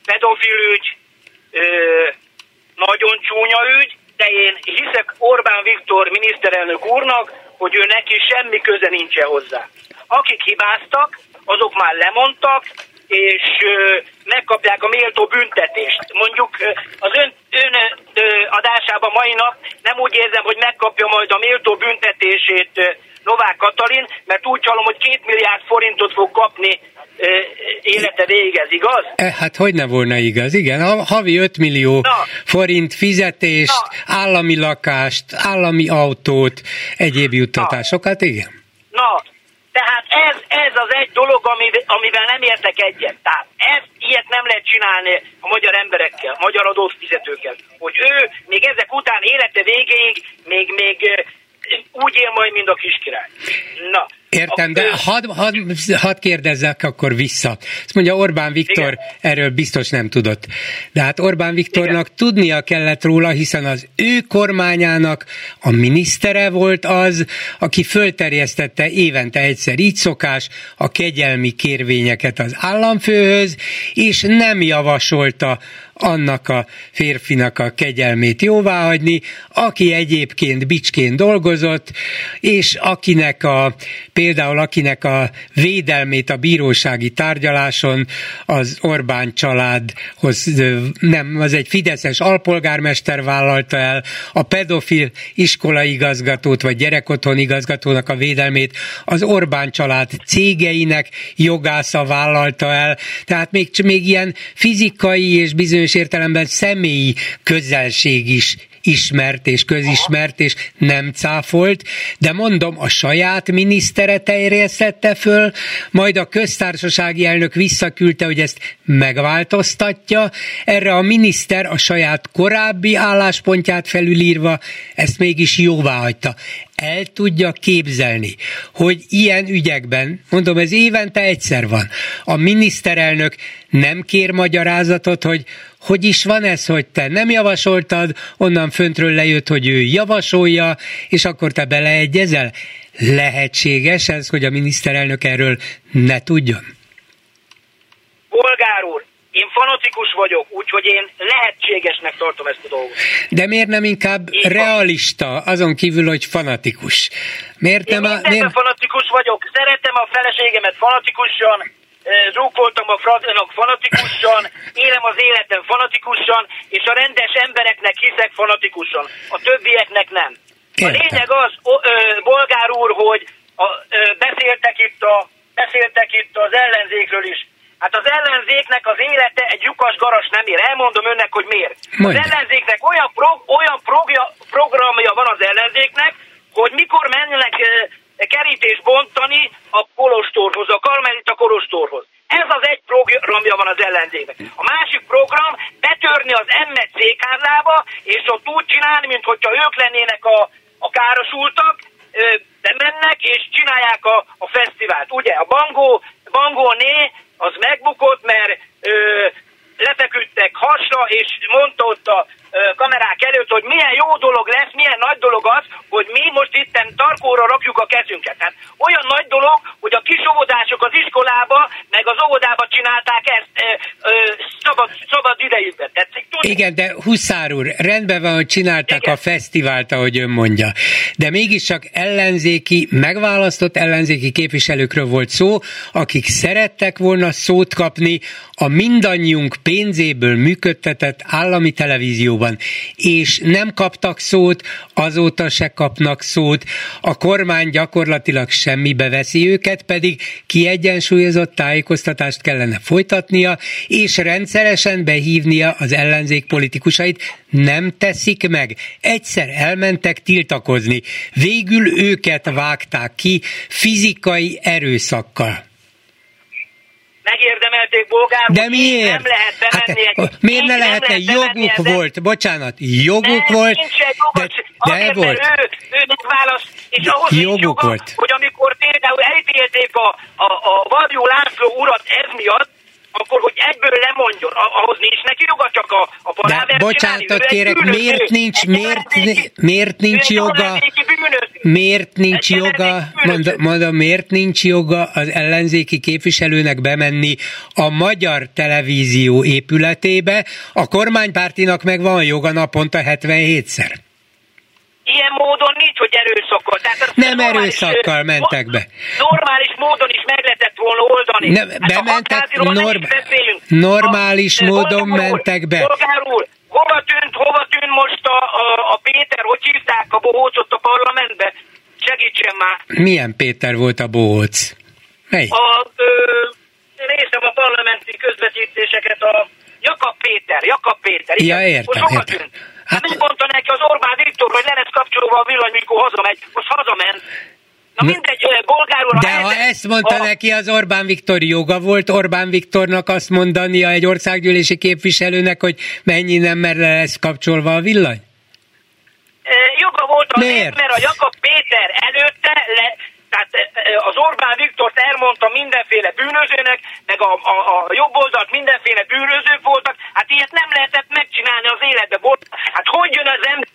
Pedofil ügy, nagyon csúnya ügy, de én hiszek Orbán Viktor miniszterelnök úrnak, hogy ő neki semmi köze nincsen hozzá. Akik hibáztak, azok már lemondtak, és megkapják a méltó büntetést. Mondjuk az ön, ön adásában mai nap nem úgy érzem, hogy megkapja majd a méltó büntetését Novák Katalin, mert úgy hallom, hogy két milliárd forintot fog kapni élete végez, igaz? E, hát hogy ne volna igaz, igen. A havi 5 millió Na. forint fizetést, Na. állami lakást, állami autót, egyéb juttatásokat, igen. Na, tehát ez, ez az egy dolog, amivel nem értek egyet. Tehát ez, ilyet nem lehet csinálni a magyar emberekkel, a magyar adófizetőkkel. Hogy ő még ezek után élete végéig még, még úgy él majd, mint a kiskirály. Na, Értem, de hadd had, had kérdezzek akkor vissza. Azt mondja Orbán Viktor Igen. erről biztos nem tudott. De hát Orbán Viktornak Igen. tudnia kellett róla, hiszen az ő kormányának a minisztere volt az, aki fölterjesztette évente egyszer így szokás a kegyelmi kérvényeket az államfőhöz, és nem javasolta annak a férfinak a kegyelmét jóváhagyni, aki egyébként bicsként dolgozott, és akinek a például akinek a védelmét a bírósági tárgyaláson az Orbán családhoz, nem, az egy fideszes alpolgármester vállalta el, a pedofil iskolaigazgatót vagy gyerekotthon igazgatónak a védelmét az Orbán család cégeinek jogásza vállalta el, tehát még, még ilyen fizikai és bizonyos értelemben személyi közelség is ismert és közismert és nem cáfolt, de mondom, a saját minisztere terjesztette föl, majd a köztársasági elnök visszaküldte, hogy ezt megváltoztatja, erre a miniszter a saját korábbi álláspontját felülírva ezt mégis jóvá hagyta el tudja képzelni, hogy ilyen ügyekben, mondom, ez évente egyszer van, a miniszterelnök nem kér magyarázatot, hogy hogy is van ez, hogy te nem javasoltad, onnan föntről lejött, hogy ő javasolja, és akkor te beleegyezel? Lehetséges ez, hogy a miniszterelnök erről ne tudjon? Polgár úr, én fanatikus vagyok, úgyhogy én lehetségesnek tartom ezt a dolgot. De miért nem inkább én realista, azon kívül, hogy fanatikus? Miért én nem a, miért... fanatikus vagyok, szeretem a feleségemet fanatikusan, zsúkoltam a fradnak fanatikusan, élem az életem fanatikusan, és a rendes embereknek hiszek fanatikusan, a többieknek nem. Értem. A lényeg az, o, ö, bolgár úr, hogy a, ö, beszéltek, itt a, beszéltek itt az ellenzékről is, Hát az ellenzéknek az élete egy lyukas garas nem ér. Elmondom önnek, hogy miért. Mondja. Az ellenzéknek olyan, pro, olyan progja, programja van az ellenzéknek, hogy mikor mennek e, kerítés bontani a kolostorhoz, a karmelita kolostorhoz. Ez az egy programja van az ellenzéknek. A másik program betörni az emmet székházlába, és ott úgy csinálni, mintha ők lennének a, a károsultak, bemennek és csinálják a, a fesztivált. Ugye a Bangó, Bangó né az megbukott, mert ö, lefeküdtek hasra, és mondta ott a kamerák előtt, hogy milyen jó dolog lesz, milyen nagy dolog az, hogy mi most itten tarkóra rakjuk a kezünket. Hát olyan nagy dolog, hogy a kis óvodások az iskolába, meg az óvodába csinálták ezt e, e, szabad, szabad idejükben. Tetszik tudni? Igen, de Huszár úr, rendben van, hogy csinálták Igen. a fesztivált, ahogy ön mondja. De mégiscsak ellenzéki, megválasztott ellenzéki képviselőkről volt szó, akik szerettek volna szót kapni a mindannyiunk pénzéből működtetett állami televízió valóban, és nem kaptak szót, azóta se kapnak szót, a kormány gyakorlatilag semmibe veszi őket, pedig kiegyensúlyozott tájékoztatást kellene folytatnia, és rendszeresen behívnia az ellenzék politikusait, nem teszik meg. Egyszer elmentek tiltakozni, végül őket vágták ki fizikai erőszakkal megérdemelték bolgárul. De miért? Nem lehet bemenni hát, egy, Miért ne lehetne? Lehet joguk ezen. volt, bocsánat, joguk nem, volt. Nincs egy jogos, de, de azért, volt. Ő, ő válasz, és ahhoz joguk joga, volt. hogy amikor például elítélték a, a, a Vadjú László urat ez miatt, akkor hogy egyből lemondjon, ahhoz nincs neki joga csak a, a De bocsánatot kérek, miért nincs, miért, miért nincs joga, miért nincs joga, mondom, mondom, miért nincs joga az ellenzéki képviselőnek bemenni a magyar televízió épületébe, a kormánypártinak meg van joga naponta 77-szer. Ilyen módon nincs, hogy erőszakkal. Tehát nem erőszakkal mentek be. Normális módon is meg lehetett volna oldani. Nem, hát bementek, norm, normális a, módon mentek be. Polgár úr, hova tűnt, hova tűnt most a, a, a Péter, hogy hívták a bohócot a parlamentbe? Segítsen már. Milyen Péter volt a bohóc? Mely? A, ö, néztem a parlamenti közvetítéseket, a Jakab Péter, Jakab Péter. Igen. Ja, értem, értem. Tűnt. Hát nem mondta neki az Orbán Viktor, hogy le lesz kapcsolva a villany, mikor hazamegy. Most hazament. Na mindegy, bolgárul... De ha ezt mondta a... neki az Orbán Viktor joga volt Orbán Viktornak azt mondania egy országgyűlési képviselőnek, hogy mennyi nem, mert le lesz kapcsolva a villany? Joga volt azért, mert a Jakab Péter előtte le, tehát az Orbán Viktort elmondta mindenféle bűnözőnek, meg a, a, a jobb oldalt mindenféle bűnözők voltak, hát ilyet nem lehetett megcsinálni az életbe. Hát hogy jön az ember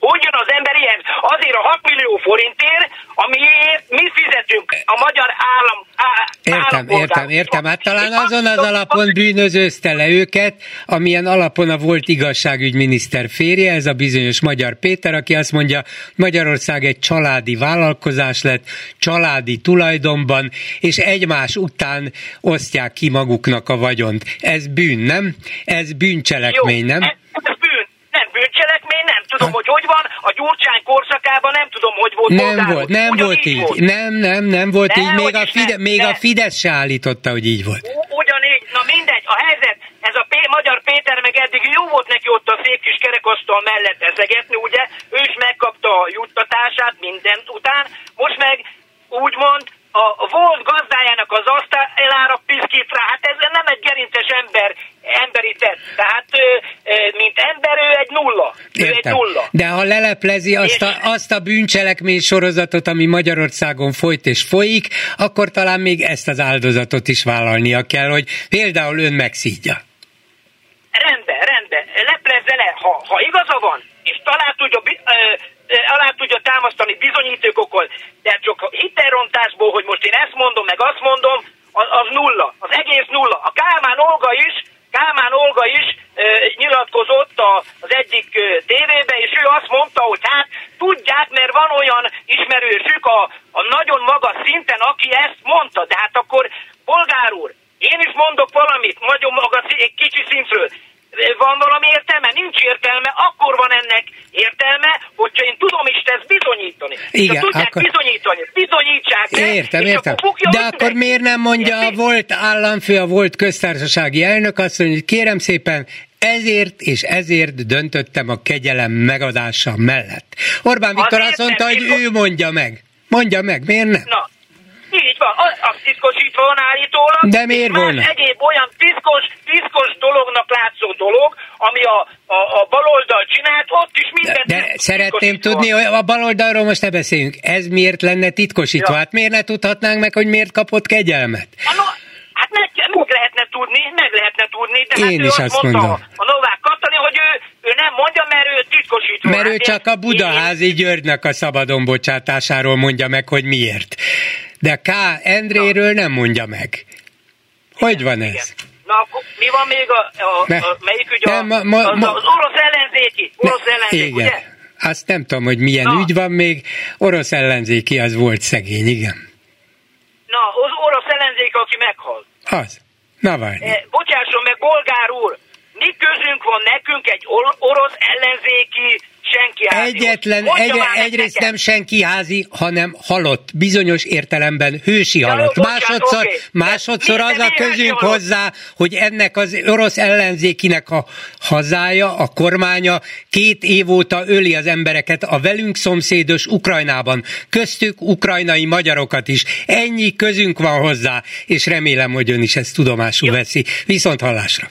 hogy jön az ember ilyen? Azért a 6 millió forintért, amiért mi fizetünk a magyar állam. Á, értem, értem, értem. Hát talán azon az alapon bűnözőzte le őket, amilyen alapon a volt igazságügyminiszter férje, ez a bizonyos Magyar Péter, aki azt mondja, Magyarország egy családi vállalkozás lett, családi tulajdonban, és egymás után osztják ki maguknak a vagyont. Ez bűn, nem? Ez bűncselekmény, nem? Ez, ez bűn, nem bűncselekmény, nem tudom, hogy hogy van, a Gyurcsány korszakában nem tudom, hogy volt. Nem volt, nem volt így. Volt. Nem, nem, nem volt nem, így. Még, a, Fide, nem, még nem. a Fidesz se állította, hogy így volt. Ugyanígy, na mindegy, a helyzet, ez a P- Magyar Péter meg eddig jó volt neki ott a szép kis kerekasztal mellett ezegetni, ugye? Ő is megkapta a juttatását mindent után, most meg úgymond a volt gazdájának az asztalára piszkít rá, hát ez nem egy gerinces ember, emberi tett. Tehát mint ember ő egy nulla. Ő egy nulla. De ha leleplezi azt a, azt a bűncselekmény sorozatot, ami Magyarországon folyt és folyik, akkor talán még ezt az áldozatot is vállalnia kell, hogy például ön megszídja. Rendben, ha, ha igaza van, és talán tudja alá tudja támasztani bizonyítékokkal, de csak hitelrontásból, hogy most én ezt mondom, meg azt mondom, az, az nulla. Az egész nulla. A Kálmán Olga is, Kálmán Olga is e, nyilatkozott a, az egyik e, tévébe, és ő azt mondta, hogy hát tudják, mert van olyan ismerősük a, a nagyon magas szinten, aki ezt mondta. De hát akkor, polgár úr, én is mondok valamit, nagyon magas, egy kicsi szintről. Van valami értelme? Nincs értelme, akkor van ennek értelme, hogyha én tudom is ezt bizonyítani. Igen, ha tudják akkor... bizonyítani, bizonyítsák Értem, értem. Akkor De mindenki. akkor miért nem mondja a volt államfő, a volt köztársasági elnök azt mondja, hogy kérem szépen, ezért és ezért döntöttem a kegyelem megadása mellett. Orbán Viktor azt mondta, hogy ő mondja meg. Mondja meg, miért nem? Na, így van, az, az titkosítva van állítólag. De miért volna? egyéb olyan titkos, titkos dolognak látszó dolog, ami a, a, a baloldal csinált, ott is De, minden de titkosítva szeretném tudni, hogy a baloldalról most ne beszéljünk. Ez miért lenne titkosítva? Ja. Hát miért ne tudhatnánk meg, hogy miért kapott kegyelmet? Hát meg, meg lehetne tudni, meg lehetne tudni, de Én hát ő is azt, azt mondta mondom. a Novák Katalin, hogy ő, ő nem mondja, mert ő titkosítva. Mert ő Hát csak a Budaházi Györgynek a szabadon bocsátásáról mondja meg, hogy miért. De K. Endréről nem mondja meg. Hogy van Igen. ez? Na, akkor mi van még a, a, Ne. a melyik ügy? A, Nem, ma- ma- az, az orosz ellenzéki, orosz ellenzék, igen. ugye? Azt nem tudom, hogy milyen Na. ügy van még. Orosz ellenzéki az volt szegény, igen. Na, az orosz ellenzék, aki meghal. Az. Navalnyi. E, bocsásson meg, bolgár úr, mi közünk van nekünk egy or- orosz ellenzéki senki házihoz? Egyetlen, egy, egyrészt nekem. nem senki házi, hanem halott. Bizonyos értelemben hősi Ja, jó, halott. bocsánat, Másodszor, oké. másodszor az a közünk hozzá, hogy ennek az orosz ellenzékinek a hazája, a kormánya két év óta öli az embereket a velünk szomszédos Ukrajnában, köztük ukrajnai magyarokat is. Ennyi közünk van hozzá, és remélem, hogy ön is ezt tudomásul veszi. Viszont hallásra.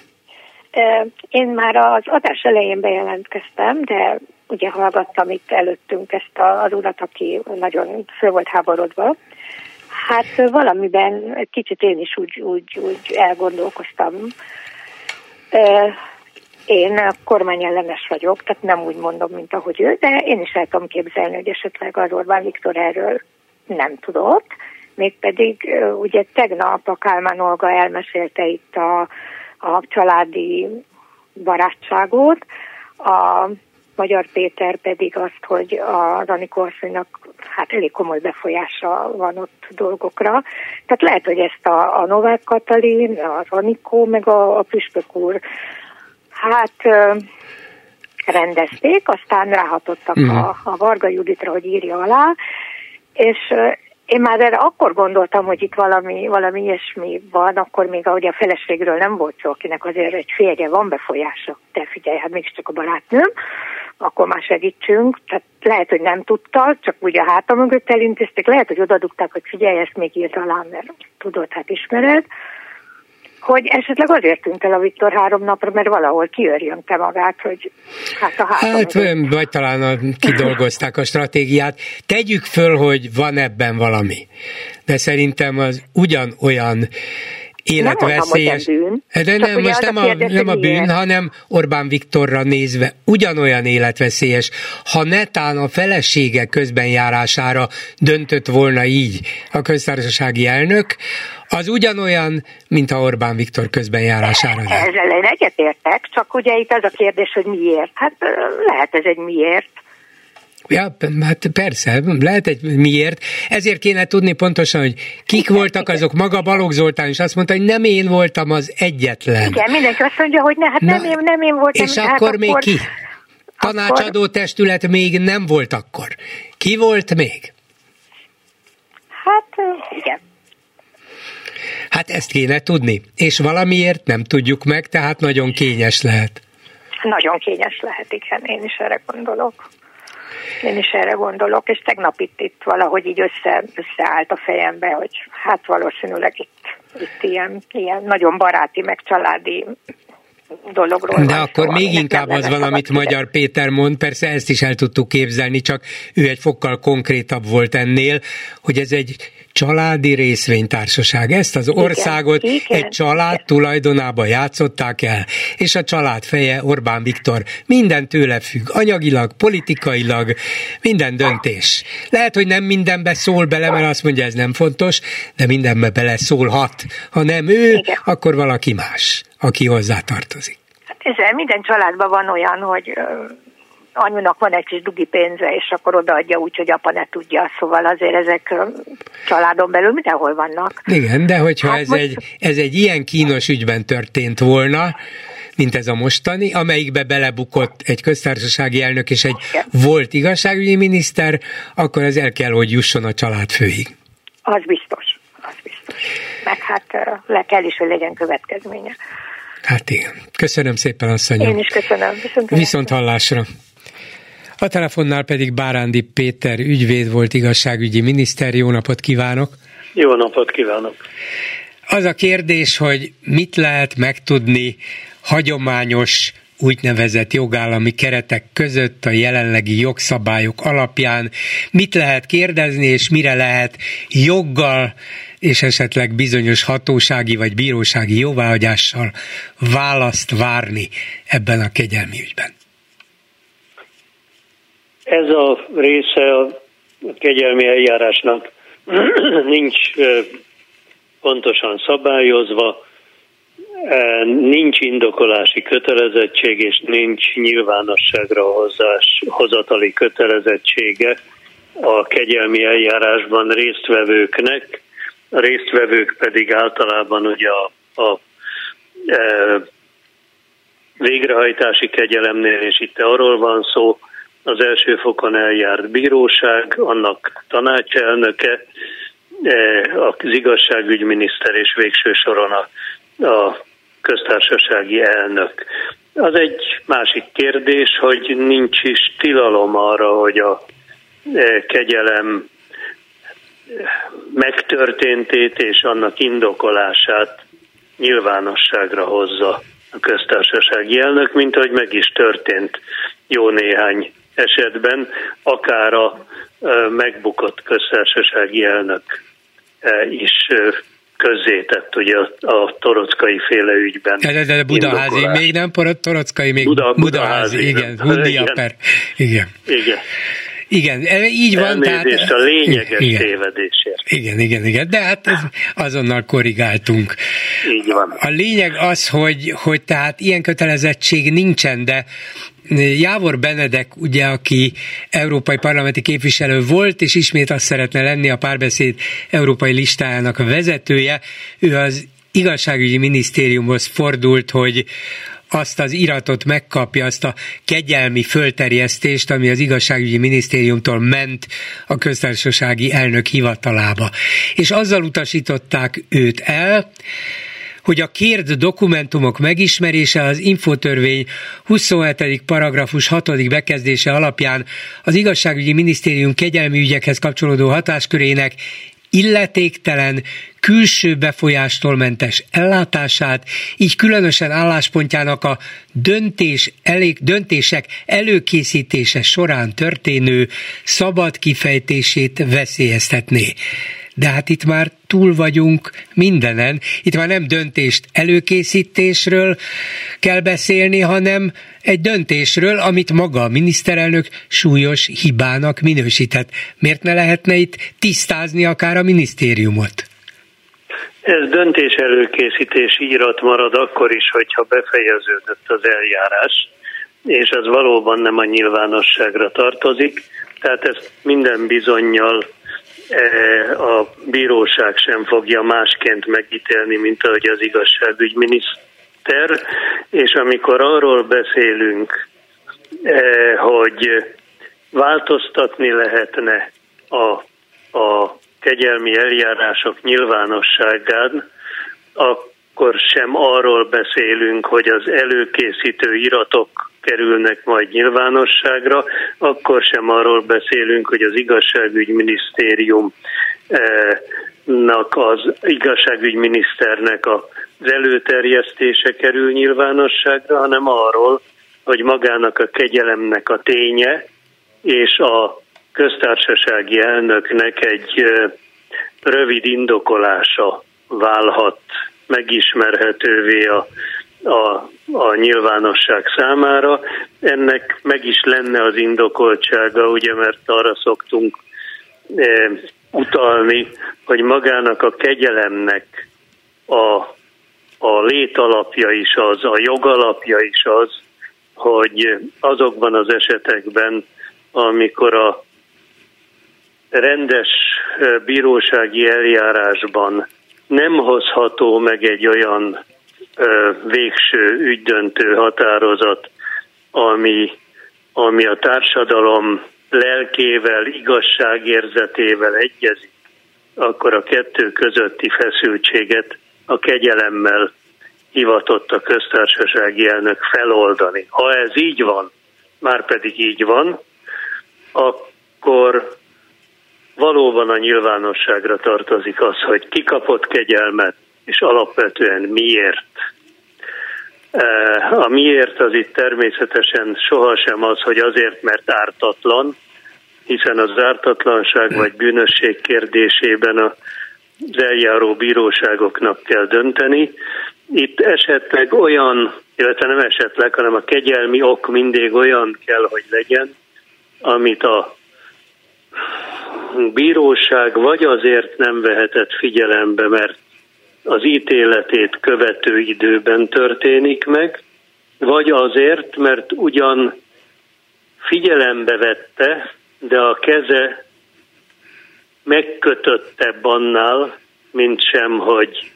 Én már az adás elején bejelentkeztem, de ugye hallgattam itt előttünk ezt az urat, aki nagyon föl volt háborodva. Hát valamiben kicsit én is úgy, úgy, úgy elgondolkoztam. Én kormányellenes vagyok, tehát nem úgy mondom, mint ahogy ő, de én is el tudom képzelni, hogy esetleg az Orbán Viktor erről nem tudott. Mégpedig ugye tegnap a Kálmán Olga elmesélte itt a, a családi barátságot, a Magyar Péter pedig azt, hogy a Ranikó asszonynak hát elég komoly befolyása van ott dolgokra. Tehát lehet, hogy ezt a, a Novák Katalin, a Ranikó, meg a, a Püspök úr hát ö, rendezték, aztán ráhatottak Mhm. a, a Varga Juditra, hogy írja alá, és én már erre akkor gondoltam, hogy itt valami, valami ilyesmi van, akkor még ahogy a feleségről nem volt szó, akinek azért egy férje van befolyása. De figyelj, hát mégiscsak a barátnőm, akkor már segítsünk. Tehát lehet, hogy nem tudta, csak úgy a háta mögött elintézték, lehet, hogy odadugták, hogy figyelj, ezt még írt alá, mert tudod, hát ismered hogy esetleg azért tűnt el a Viktor három napra, mert valahol kiörjönte magát, hogy hát a háta Hát, mögött. vagy talán a, kidolgozták a stratégiát. Tegyük föl, hogy van ebben valami. De szerintem az ugyanolyan életveszélyes. Nem hogy bűn. De nem, most nem a, kérdés, nem a bűn, miért. hanem Orbán Viktorra nézve ugyanolyan életveszélyes. Ha netán a felesége közbenjárására döntött volna így a köztársasági elnök, az ugyanolyan, mint a Orbán Viktor közbenjárására. Ezzel én egyetértek, csak ugye itt az a kérdés, hogy miért. Hát lehet ez egy miért. Ja, hát persze, lehet egy miért. Ezért kéne tudni pontosan, hogy kik Igen, voltak igen. azok. Maga Balogh Zoltán is azt mondta, hogy nem én voltam az egyetlen. Igen, mindenki azt mondja, hogy ne, hát Na, nem, én, nem én voltam. És hát akkor még ki? akkor- Tanácsadó testület még nem volt akkor. Ki volt még? Hát ö, igen. Hát ezt kéne tudni. És valamiért nem tudjuk meg, tehát nagyon kényes lehet. Nagyon kényes lehet, igen, én is erre gondolok. Én is erre gondolok, és tegnap itt, itt valahogy így össze, összeállt a fejembe, hogy hát valószínűleg itt, itt ilyen, ilyen nagyon baráti, meg családi dologról De akkor szó, még inkább az van, amit Magyar Péter mond, persze ezt is el tudtuk képzelni, csak ő egy fokkal konkrétabb volt ennél, hogy ez egy családi részvénytársaság. Ezt az országot igen, egy család igen. tulajdonába játszották el, és a család feje Orbán Viktor minden tőle függ, anyagilag, politikailag, minden döntés. Lehet, hogy nem mindenbe szól bele, mert azt mondja, ez nem fontos, de mindenbe bele szólhat. Ha nem ő, igen. akkor valaki más, aki hozzá tartozik. Hát ez minden családban van olyan, hogy anyunak van egy kis dugi pénze, és akkor odaadja úgy, hogy apa ne tudja. Szóval azért ezek családon belül mindenhol vannak. Igen, de hogyha hát ez, most... egy, ez egy ilyen kínos ügyben történt volna, mint ez a mostani, amelyikbe belebukott egy köztársasági elnök és egy Igen. volt igazságügyi miniszter, akkor ez el kell, hogy jusson a család főig. Az biztos, az biztos. Meg hát le kell is, hogy legyen következménye. Hát igen. Köszönöm szépen, asszonyom. Én is köszönöm. Viszont, Viszont hallásra. A telefonnál pedig Bárándi Péter ügyvéd volt igazságügyi miniszter. Jó napot kívánok! Jó napot kívánok! Az a kérdés, hogy mit lehet megtudni hagyományos úgynevezett jogállami keretek között a jelenlegi jogszabályok alapján, mit lehet kérdezni, és mire lehet joggal és esetleg bizonyos hatósági vagy bírósági jóváhagyással választ várni ebben a kegyelmi ügyben. Ez a része a kegyelmi eljárásnak nincs pontosan szabályozva, nincs indokolási kötelezettség, és nincs nyilvánosságra hozás, hozatali kötelezettsége a kegyelmi eljárásban résztvevőknek, a résztvevők pedig általában ugye a, a e, végrehajtási kegyelemnél, és itt arról van szó, az első fokon eljárt bíróság, annak tanácselnöke, e, az igazságügyminiszter és végső soron a, a köztársasági elnök. Az egy másik kérdés, hogy nincs is tilalom arra, hogy a e, kegyelem megtörténtét és annak indokolását nyilvánosságra hozza a köztársasági elnök, mint ahogy meg is történt jó néhány esetben akár a megbukott köztársasági elnök is közzétett ugye a torockai féle ügyben. De, de, de Budaházi, indokolás. még nem torockai, még Buda, Budaházi, Budaházi igen, Hundia per. Igen. Igen. Igen, e, így van. Elnézést tehát, a lényeges igen, tévedésért. Igen, igen, igen, de hát ez azonnal korrigáltunk. Így van. A lényeg az, hogy, hogy tehát ilyen kötelezettség nincsen, de Jávor Benedek, ugye, aki európai parlamenti képviselő volt, és ismét azt szeretne lenni a párbeszéd európai listájának a vezetője, ő az igazságügyi minisztériumhoz fordult, hogy azt az iratot megkapja, azt a kegyelmi fölterjesztést, ami az igazságügyi minisztériumtól ment a köztársasági elnök hivatalába. És azzal utasították őt el, hogy a kért dokumentumok megismerése az infotörvény 27. paragrafus 6. bekezdése alapján az igazságügyi minisztérium kegyelmi ügyekhez kapcsolódó hatáskörének illetéktelen, külső befolyástól mentes ellátását, így különösen álláspontjának a döntés elég, döntések előkészítése során történő szabad kifejtését veszélyeztetné de hát itt már túl vagyunk mindenen. Itt már nem döntést előkészítésről kell beszélni, hanem egy döntésről, amit maga a miniszterelnök súlyos hibának minősített. Miért ne lehetne itt tisztázni akár a minisztériumot? Ez döntés előkészítés írat marad akkor is, hogyha befejeződött az eljárás, és ez valóban nem a nyilvánosságra tartozik, tehát ezt minden bizonyal a bíróság sem fogja másként megítélni, mint ahogy az igazságügyminiszter, és amikor arról beszélünk, e, hogy változtatni lehetne a, a kegyelmi eljárások nyilvánosságán, akkor sem arról beszélünk, hogy az előkészítő iratok kerülnek majd nyilvánosságra, akkor sem arról beszélünk, hogy az igazságügyminisztérium az igazságügyminiszternek az előterjesztése kerül nyilvánosságra, hanem arról, hogy magának a kegyelemnek a ténye és a köztársasági elnöknek egy rövid indokolása válhat megismerhetővé a, a, a nyilvánosság számára. Ennek meg is lenne az indokoltsága, ugye, mert arra szoktunk e, utalni, hogy magának a kegyelemnek a, a létalapja is az, a jogalapja is az, hogy azokban az esetekben, amikor a rendes bírósági eljárásban nem hozható meg egy olyan végső ügydöntő határozat, ami, ami a társadalom lelkével, igazságérzetével egyezik, akkor a kettő közötti feszültséget a kegyelemmel hivatott a köztársasági elnök feloldani. Ha ez így van, már pedig így van, akkor valóban a nyilvánosságra tartozik az, hogy ki kapott kegyelmet, és alapvetően miért. A miért az itt természetesen sohasem az, hogy azért, mert ártatlan, hiszen az ártatlanság vagy bűnösség kérdésében az eljáró bíróságoknak kell dönteni. Itt esetleg olyan, illetve nem esetleg, hanem a kegyelmi ok mindig olyan kell, hogy legyen, amit a bíróság vagy azért nem vehetett figyelembe, mert az ítéletét követő időben történik meg, vagy azért, mert ugyan figyelembe vette, de a keze megkötöttebb annál, mint sem, hogy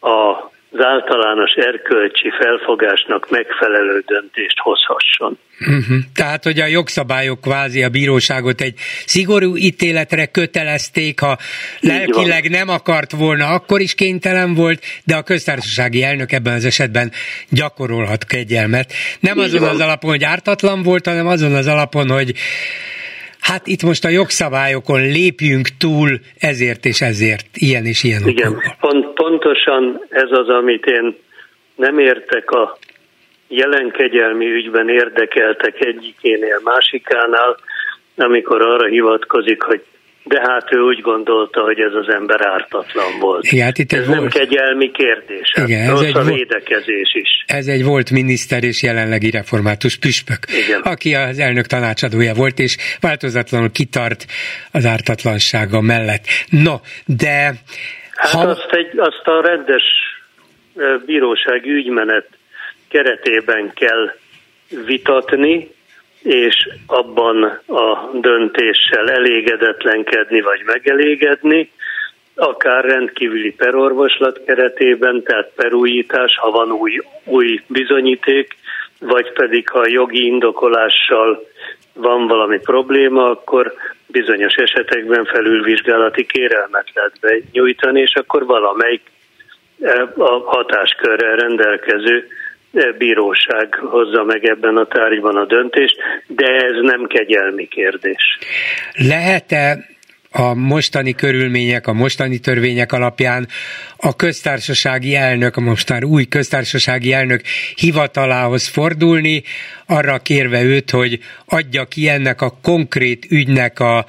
a az általános erkölcsi felfogásnak megfelelő döntést hozhasson. Uh-huh. Tehát, hogy a jogszabályok kvázi a bíróságot egy szigorú ítéletre kötelezték, ha lelkileg nem akart volna, akkor is kénytelen volt, de a köztársasági elnök ebben az esetben gyakorolhat kegyelmet. Nem Így azon van. az alapon, hogy ártatlan volt, hanem azon az alapon, hogy hát itt most a jogszabályokon lépjünk túl ezért és ezért, ilyen és ilyen Igen, pont, pontosan ez az, amit én nem értek a jelen kegyelmi ügyben érdekeltek egyikénél, másikánál, amikor arra hivatkozik, hogy de hát ő úgy gondolta, hogy ez az ember ártatlan volt. Igen, hát itt ez volt... nem kegyelmi kérdés. Hát Igen, ez egy a védekezés is. Ez egy volt miniszter és jelenlegi református püspök, Igen. aki az elnök tanácsadója volt, és változatlanul kitart az ártatlansága mellett. No, de... Hát ha... azt, egy, azt a rendes bírósági ügymenet keretében kell vitatni, és abban a döntéssel elégedetlenkedni vagy megelégedni, akár rendkívüli perorvoslat keretében, tehát perújítás, ha van új, új bizonyíték, vagy pedig ha jogi indokolással van valami probléma, akkor bizonyos esetekben felülvizsgálati kérelmet lehet benyújtani, és akkor valamelyik eh, a hatáskörrel rendelkező bíróság hozza meg ebben a tárgyban a döntést, de ez nem kegyelmi kérdés. Lehet-e a mostani körülmények, a mostani törvények alapján a köztársasági elnök, a most új köztársasági elnök hivatalához fordulni, arra kérve őt, hogy adja ki ennek a konkrét ügynek a,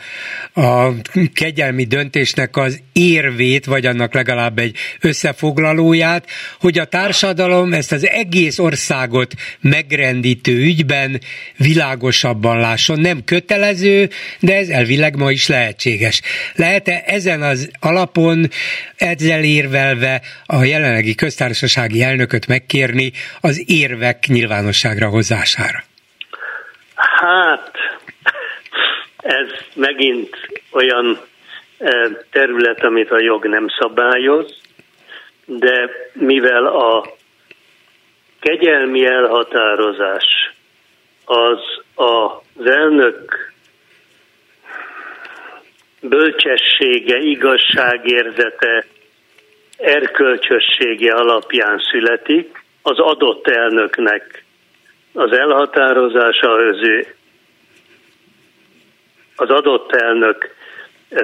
a kegyelmi döntésnek az érvét, vagy annak legalább egy összefoglalóját, hogy a társadalom ezt az egész országot megrendítő ügyben világosabban lásson. Nem kötelező, de ez elvileg ma is lehetséges. Lehet-e ezen az alapon ezzel érvelve a jelenlegi köztársasági elnököt megkérni az érvek nyilvánosságra hozására? Hát, ez megint olyan e, terület, amit a jog nem szabályoz, de mivel a kegyelmi elhatározás az az elnök bölcsessége, igazságérzete, erkölcsössége alapján születik, az adott elnöknek az elhatározása az ő az adott elnök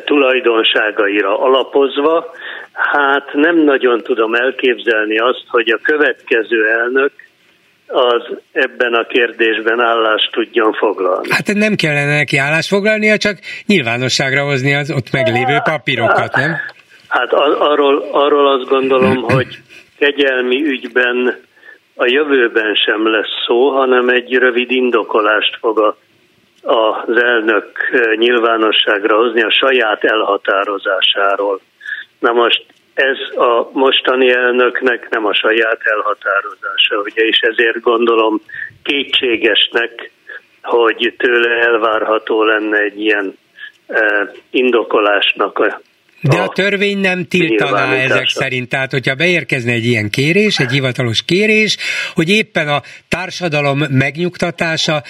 tulajdonságaira alapozva, hát nem nagyon tudom elképzelni azt, hogy a következő elnök az ebben a kérdésben állást tudjon foglalni. Hát nem kellene neki állást foglalnia, csak nyilvánosságra hozni az ott meglévő papírokat, nem? Hát arról, arról azt gondolom, hogy kegyelmi ügyben a jövőben sem lesz szó, hanem egy rövid indokolást fog a, az elnök nyilvánosságra hozni a saját elhatározásáról. Na most ez a mostani elnöknek nem a saját elhatározása, ugye, és ezért gondolom kétségesnek, hogy tőle elvárható lenne egy ilyen eh, indokolásnak a de a törvény nem tiltaná ezek szerint. Tehát, hogyha beérkezne egy ilyen kérés, egy hivatalos kérés, hogy éppen a társadalom megnyugtatása,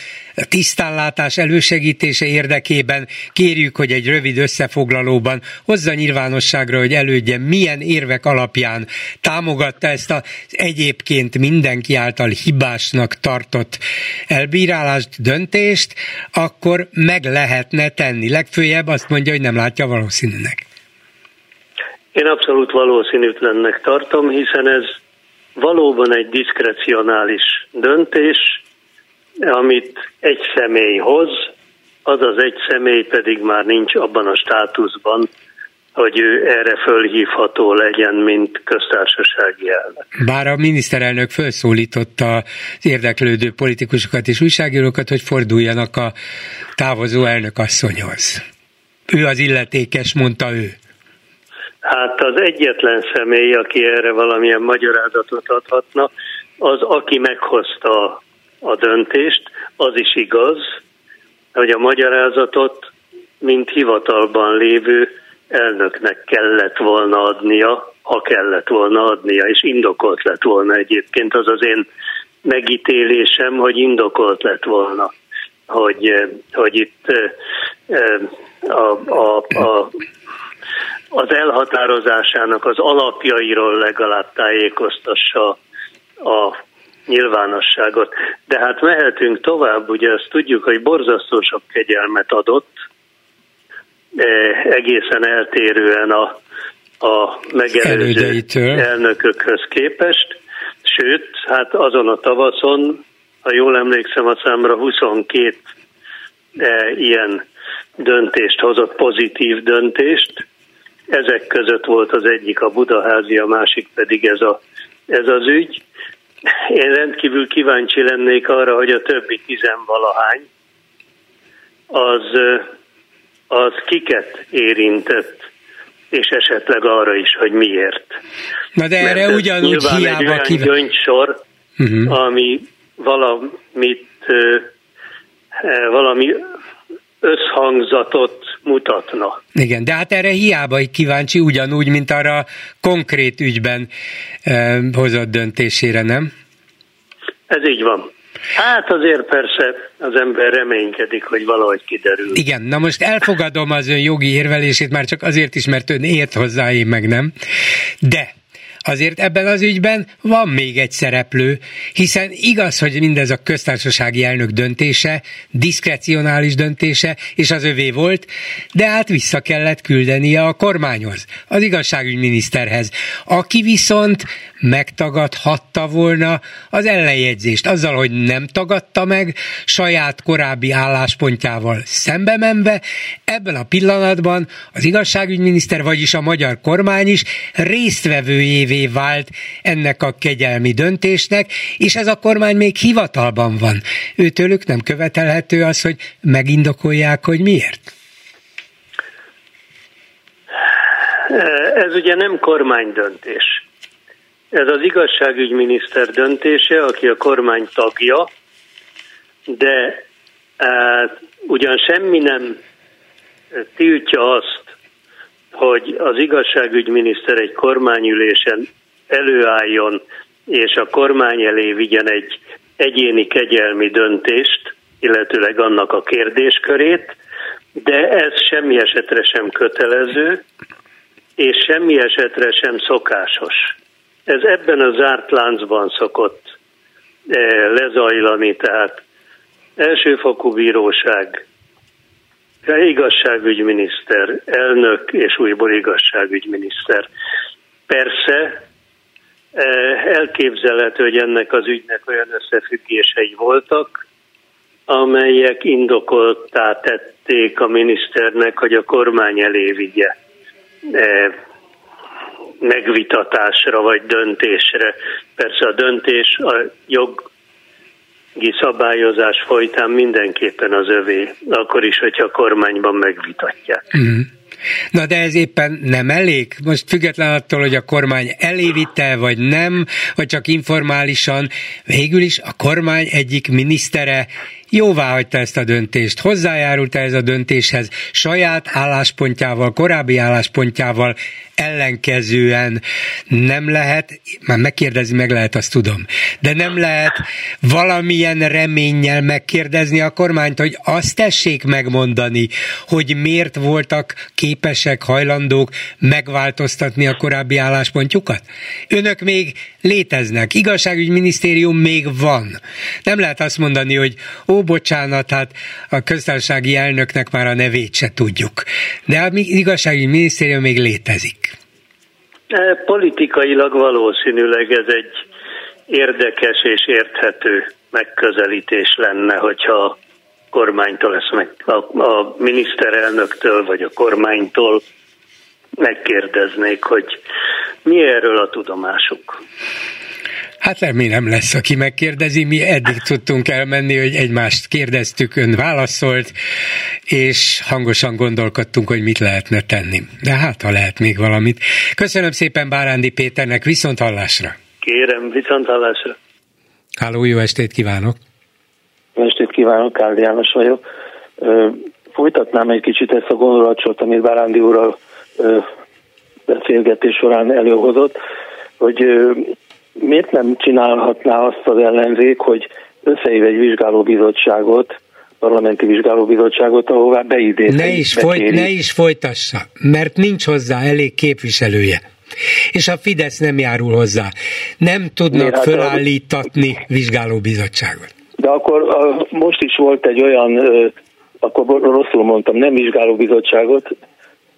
tisztánlátás elősegítése érdekében kérjük, hogy egy rövid összefoglalóban hozza nyilvánosságra, hogy elődje milyen érvek alapján támogatta ezt az egyébként mindenki által hibásnak tartott elbírálást, döntést, akkor meg lehetne tenni. Legfőjebb azt mondja, hogy nem látja valószínűnek. Én abszolút valószínűtlennek tartom, hiszen ez valóban egy diszkrecionális döntés, amit egy személy hoz, az az egy személy pedig már nincs abban a státuszban, hogy ő erre fölhívható legyen, mint köztársasági elnök. Bár a miniszterelnök felszólította az érdeklődő politikusokat és újságírókat, hogy forduljanak a távozó elnök asszonyhoz. Ő az illetékes, mondta ő. Hát az egyetlen személy, aki erre valamilyen magyarázatot adhatna, az, aki meghozta a döntést, az is igaz, hogy a magyarázatot, mint hivatalban lévő elnöknek kellett volna adnia, ha kellett volna adnia, és indokolt lett volna egyébként. Az az én megítélésem, hogy indokolt lett volna, hogy, hogy itt eh, a, a, a az elhatározásának az alapjairól legalább tájékoztassa a nyilvánosságot. De hát mehetünk tovább, ugye azt tudjuk, hogy borzasztó sok kegyelmet adott, eh, egészen eltérően a, a megelőző elnökökhöz képest, sőt, hát azon a tavaszon, ha jól emlékszem a számra, 22 eh, ilyen döntést hozott, pozitív döntést, ezek között volt az egyik a Budaházi, a másik pedig ez, a, ez az ügy. Én rendkívül kíváncsi lennék arra, hogy a többi tizenvalahány az, az kiket érintett, és esetleg arra is, hogy miért. Na de erre Mert ugyanúgy hiába egy olyan kíván... gyöngysor, uh-huh. ami valamit, valami összhangzatot mutatna. Igen, de hát erre hiába kíváncsi ugyanúgy, mint arra konkrét ügyben eh, hozott döntésére, nem? Ez így van. Hát azért persze az ember reménykedik, hogy valahogy kiderül. Igen, na most elfogadom az ön jogi érvelését, már csak azért is, mert ön ért hozzá, én meg nem. De azért ebben az ügyben van még egy szereplő, hiszen igaz, hogy mindez a köztársasági elnök döntése, diszkrecionális döntése, és az övé volt, de hát vissza kellett küldenie a kormányhoz, az igazságügyminiszterhez, aki viszont megtagadhatta volna az ellenjegyzést, azzal, hogy nem tagadta meg, saját korábbi álláspontjával szembe menve, ebben a pillanatban az igazságügyminiszter, vagyis a magyar kormány is résztvevőjévé vált ennek a kegyelmi döntésnek, és ez a kormány még hivatalban van. Őtőlük nem követelhető az, hogy megindokolják, hogy miért? Ez ugye nem kormánydöntés. Ez az igazságügyminiszter döntése, aki a kormány tagja, de e, ugyan semmi nem tiltja azt, hogy az igazságügyminiszter egy kormányülésen előálljon, és a kormány elé vigyen egy egyéni kegyelmi döntést, illetőleg annak a kérdéskörét, de ez semmi esetre sem kötelező, és semmi esetre sem szokásos. Ez ebben a zárt láncban szokott eh, lezajlani, tehát elsőfokú bíróság, igazságügyminiszter, elnök és újból igazságügyminiszter. Persze eh, elképzelhető, hogy ennek az ügynek olyan összefüggései voltak, amelyek indokoltá tették a miniszternek, hogy a kormány elé vigye megvitatásra vagy döntésre. Persze a döntés a jogi szabályozás folytán mindenképpen az övé, akkor is, hogyha a kormányban megvitatják. Mm. Na de ez éppen nem elég? Most független attól, hogy a kormány elévitte, vagy nem, vagy csak informálisan, végül is a kormány egyik minisztere jóvá hagyta ezt a döntést, hozzájárult ez a döntéshez saját álláspontjával, korábbi álláspontjával ellenkezően. Nem lehet, már megkérdezni meg lehet, azt tudom, de nem lehet valamilyen reménnyel megkérdezni a kormányt, hogy azt tessék megmondani, hogy miért voltak képesek, hajlandók megváltoztatni a korábbi álláspontjukat? Önök még léteznek, igazságügyminisztérium még van. Nem lehet azt mondani, hogy ó, bocsánat, hát a köztársasági elnöknek már a nevét se tudjuk. De a igazságügyminisztérium még létezik. E, politikailag valószínűleg ez egy érdekes és érthető megközelítés lenne, hogyha kormánytól ezt meg, a, a miniszterelnöktől vagy a kormánytól megkérdeznék, hogy mi erről a tudomásuk. Hát remélem lesz, aki megkérdezi. Mi eddig tudtunk elmenni, hogy egymást kérdeztük, ön válaszolt, és hangosan gondolkodtunk, hogy mit lehetne tenni. De hát, ha lehet még valamit. Köszönöm szépen Bárándi Péternek, viszont hallásra. Kérem, viszont hallásra. Háló, jó estét kívánok. Jó estét kívánok, Káldi János vagyok. Folytatnám egy kicsit ezt a gondolatot, amit Bárándi úrral beszélgetés során előhozott, hogy miért nem csinálhatná azt az ellenzék, hogy összehív egy vizsgálóbizottságot, parlamenti vizsgálóbizottságot, ahová beidéz. Ne is, folyt, ne is folytassa, mert nincs hozzá elég képviselője. És a Fidesz nem járul hozzá. Nem tudnak hát fölállítatni vizsgálóbizottságot. De akkor a, most is volt egy olyan, akkor rosszul mondtam, nem vizsgálóbizottságot,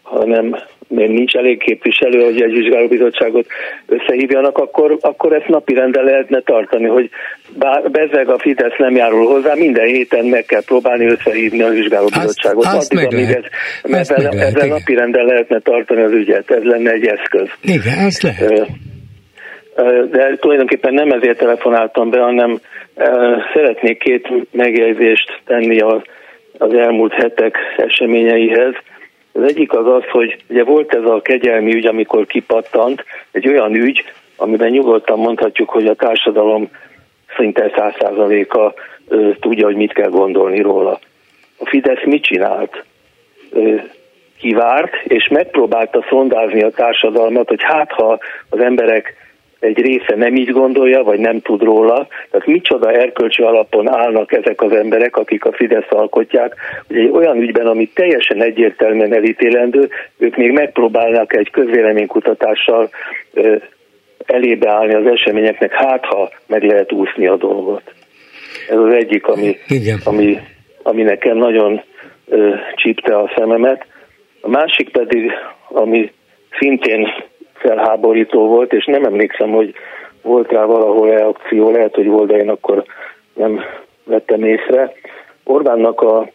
hanem még nincs elég képviselő, hogy egy vizsgálóbizottságot összehívjanak, akkor, akkor ezt napirenden lehetne tartani, hogy bár bezeg a Fidesz nem járul hozzá, minden héten meg kell próbálni összehívni a vizsgálóbizottságot. Azt, azt Addig, amíg ez, ezt ezzel, lehet, ezzel napirenden lehetne tartani az ügyet, ez lenne egy eszköz. Igen, azt lehet. De tulajdonképpen nem ezért telefonáltam be, hanem szeretnék két megjegyzést tenni az elmúlt hetek eseményeihez. Az egyik az az, hogy ugye volt ez a kegyelmi ügy, amikor kipattant, egy olyan ügy, amiben nyugodtan mondhatjuk, hogy a társadalom szinte száz százaléka tudja, hogy mit kell gondolni róla. A Fidesz mit csinált? Ö, kivárt, és megpróbálta szondázni a társadalmat, hogy hát ha az emberek egy része nem így gondolja, vagy nem tud róla. Tehát micsoda erkölcsi alapon állnak ezek az emberek, akik a Fidesz alkotják, hogy egy olyan ügyben, ami teljesen egyértelműen elítélendő, ők még megpróbálnak egy közvéleménykutatással elébe állni az eseményeknek, hát ha meg lehet úszni a dolgot. Ez az egyik, ami, ami, ami nekem nagyon ö, csípte a szememet. A másik pedig, ami szintén felháborító volt, és nem emlékszem, hogy volt rá valahol reakció, lehet, hogy volt, de én akkor nem vettem észre. Orbánnak a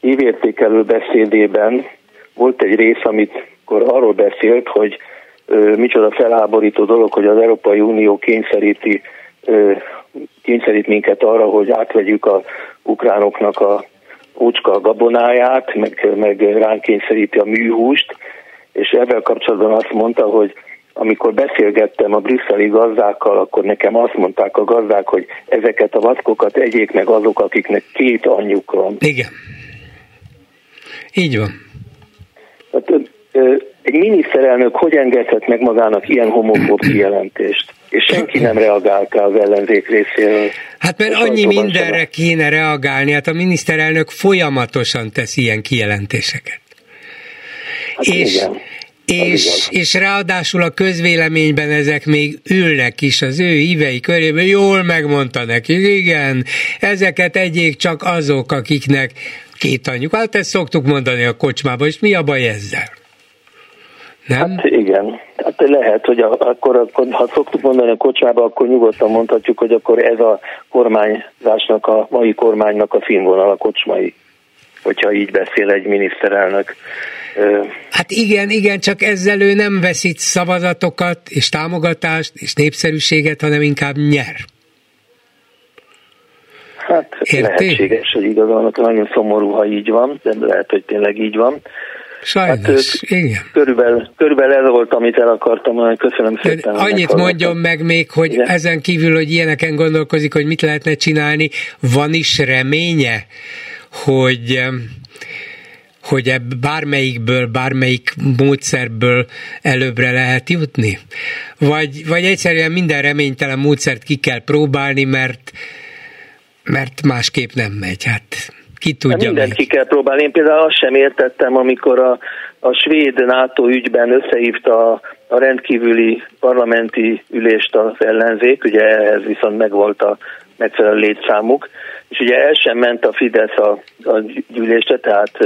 évértékelő beszédében volt egy rész, amit arról beszélt, hogy ö, micsoda felháborító dolog, hogy az Európai Unió kényszeríti, ö, kényszerít minket arra, hogy átvegyük a ukránoknak a ócska gabonáját, meg, meg ránk kényszeríti a műhúst, és ebben kapcsolatban azt mondta, hogy amikor beszélgettem a brüsszeli gazdákkal, akkor nekem azt mondták a gazdák, hogy ezeket a vackokat egyék meg azok, akiknek két anyjuk van. Igen. Így van. Hát, egy miniszterelnök hogy engedhet meg magának ilyen homofób kijelentést? És senki nem reagált az ellenzék részéről. Hát mert annyi mindenre kéne reagálni, hát a miniszterelnök folyamatosan tesz ilyen kijelentéseket. Hát és, igen. És, és ráadásul a közvéleményben ezek még ülnek is az ő ívei körében, jól megmondta neki, igen, ezeket egyék csak azok, akiknek két anyjuk. Hát ezt szoktuk mondani a kocsmában, és mi a baj ezzel? Nem? Hát igen. Hát lehet, hogy a, akkor, akkor, ha szoktuk mondani a kocsmába, akkor nyugodtan mondhatjuk, hogy akkor ez a kormányzásnak, a mai kormánynak a színvonal a kocsmai, hogyha így beszél egy miniszterelnök. Hát igen, igen, csak ezzel ő nem veszít szavazatokat és támogatást és népszerűséget, hanem inkább nyer. Hát Érti? lehetséges, hogy igazán nagyon szomorú, ha így van, de lehet, hogy tényleg így van. Sajnos, hát, igen. Körülbelül, körülbelül ez volt, amit el akartam mondani. Köszönöm szépen. Annyit mondjon meg még, hogy igen. ezen kívül, hogy ilyeneken gondolkozik, hogy mit lehetne csinálni, van is reménye, hogy hogy ebb bármelyikből, bármelyik módszerből előbbre lehet jutni? Vagy, vagy egyszerűen minden reménytelen módszert ki kell próbálni, mert, mert másképp nem megy. Hát ki tudja hát Mindent ki kell próbálni. Én például azt sem értettem, amikor a, a svéd NATO ügyben összehívta a, a rendkívüli parlamenti ülést az ellenzék, ugye ehhez viszont megvolt a megfelelő létszámuk, és ugye el sem ment a Fidesz a, a gyűlésre, tehát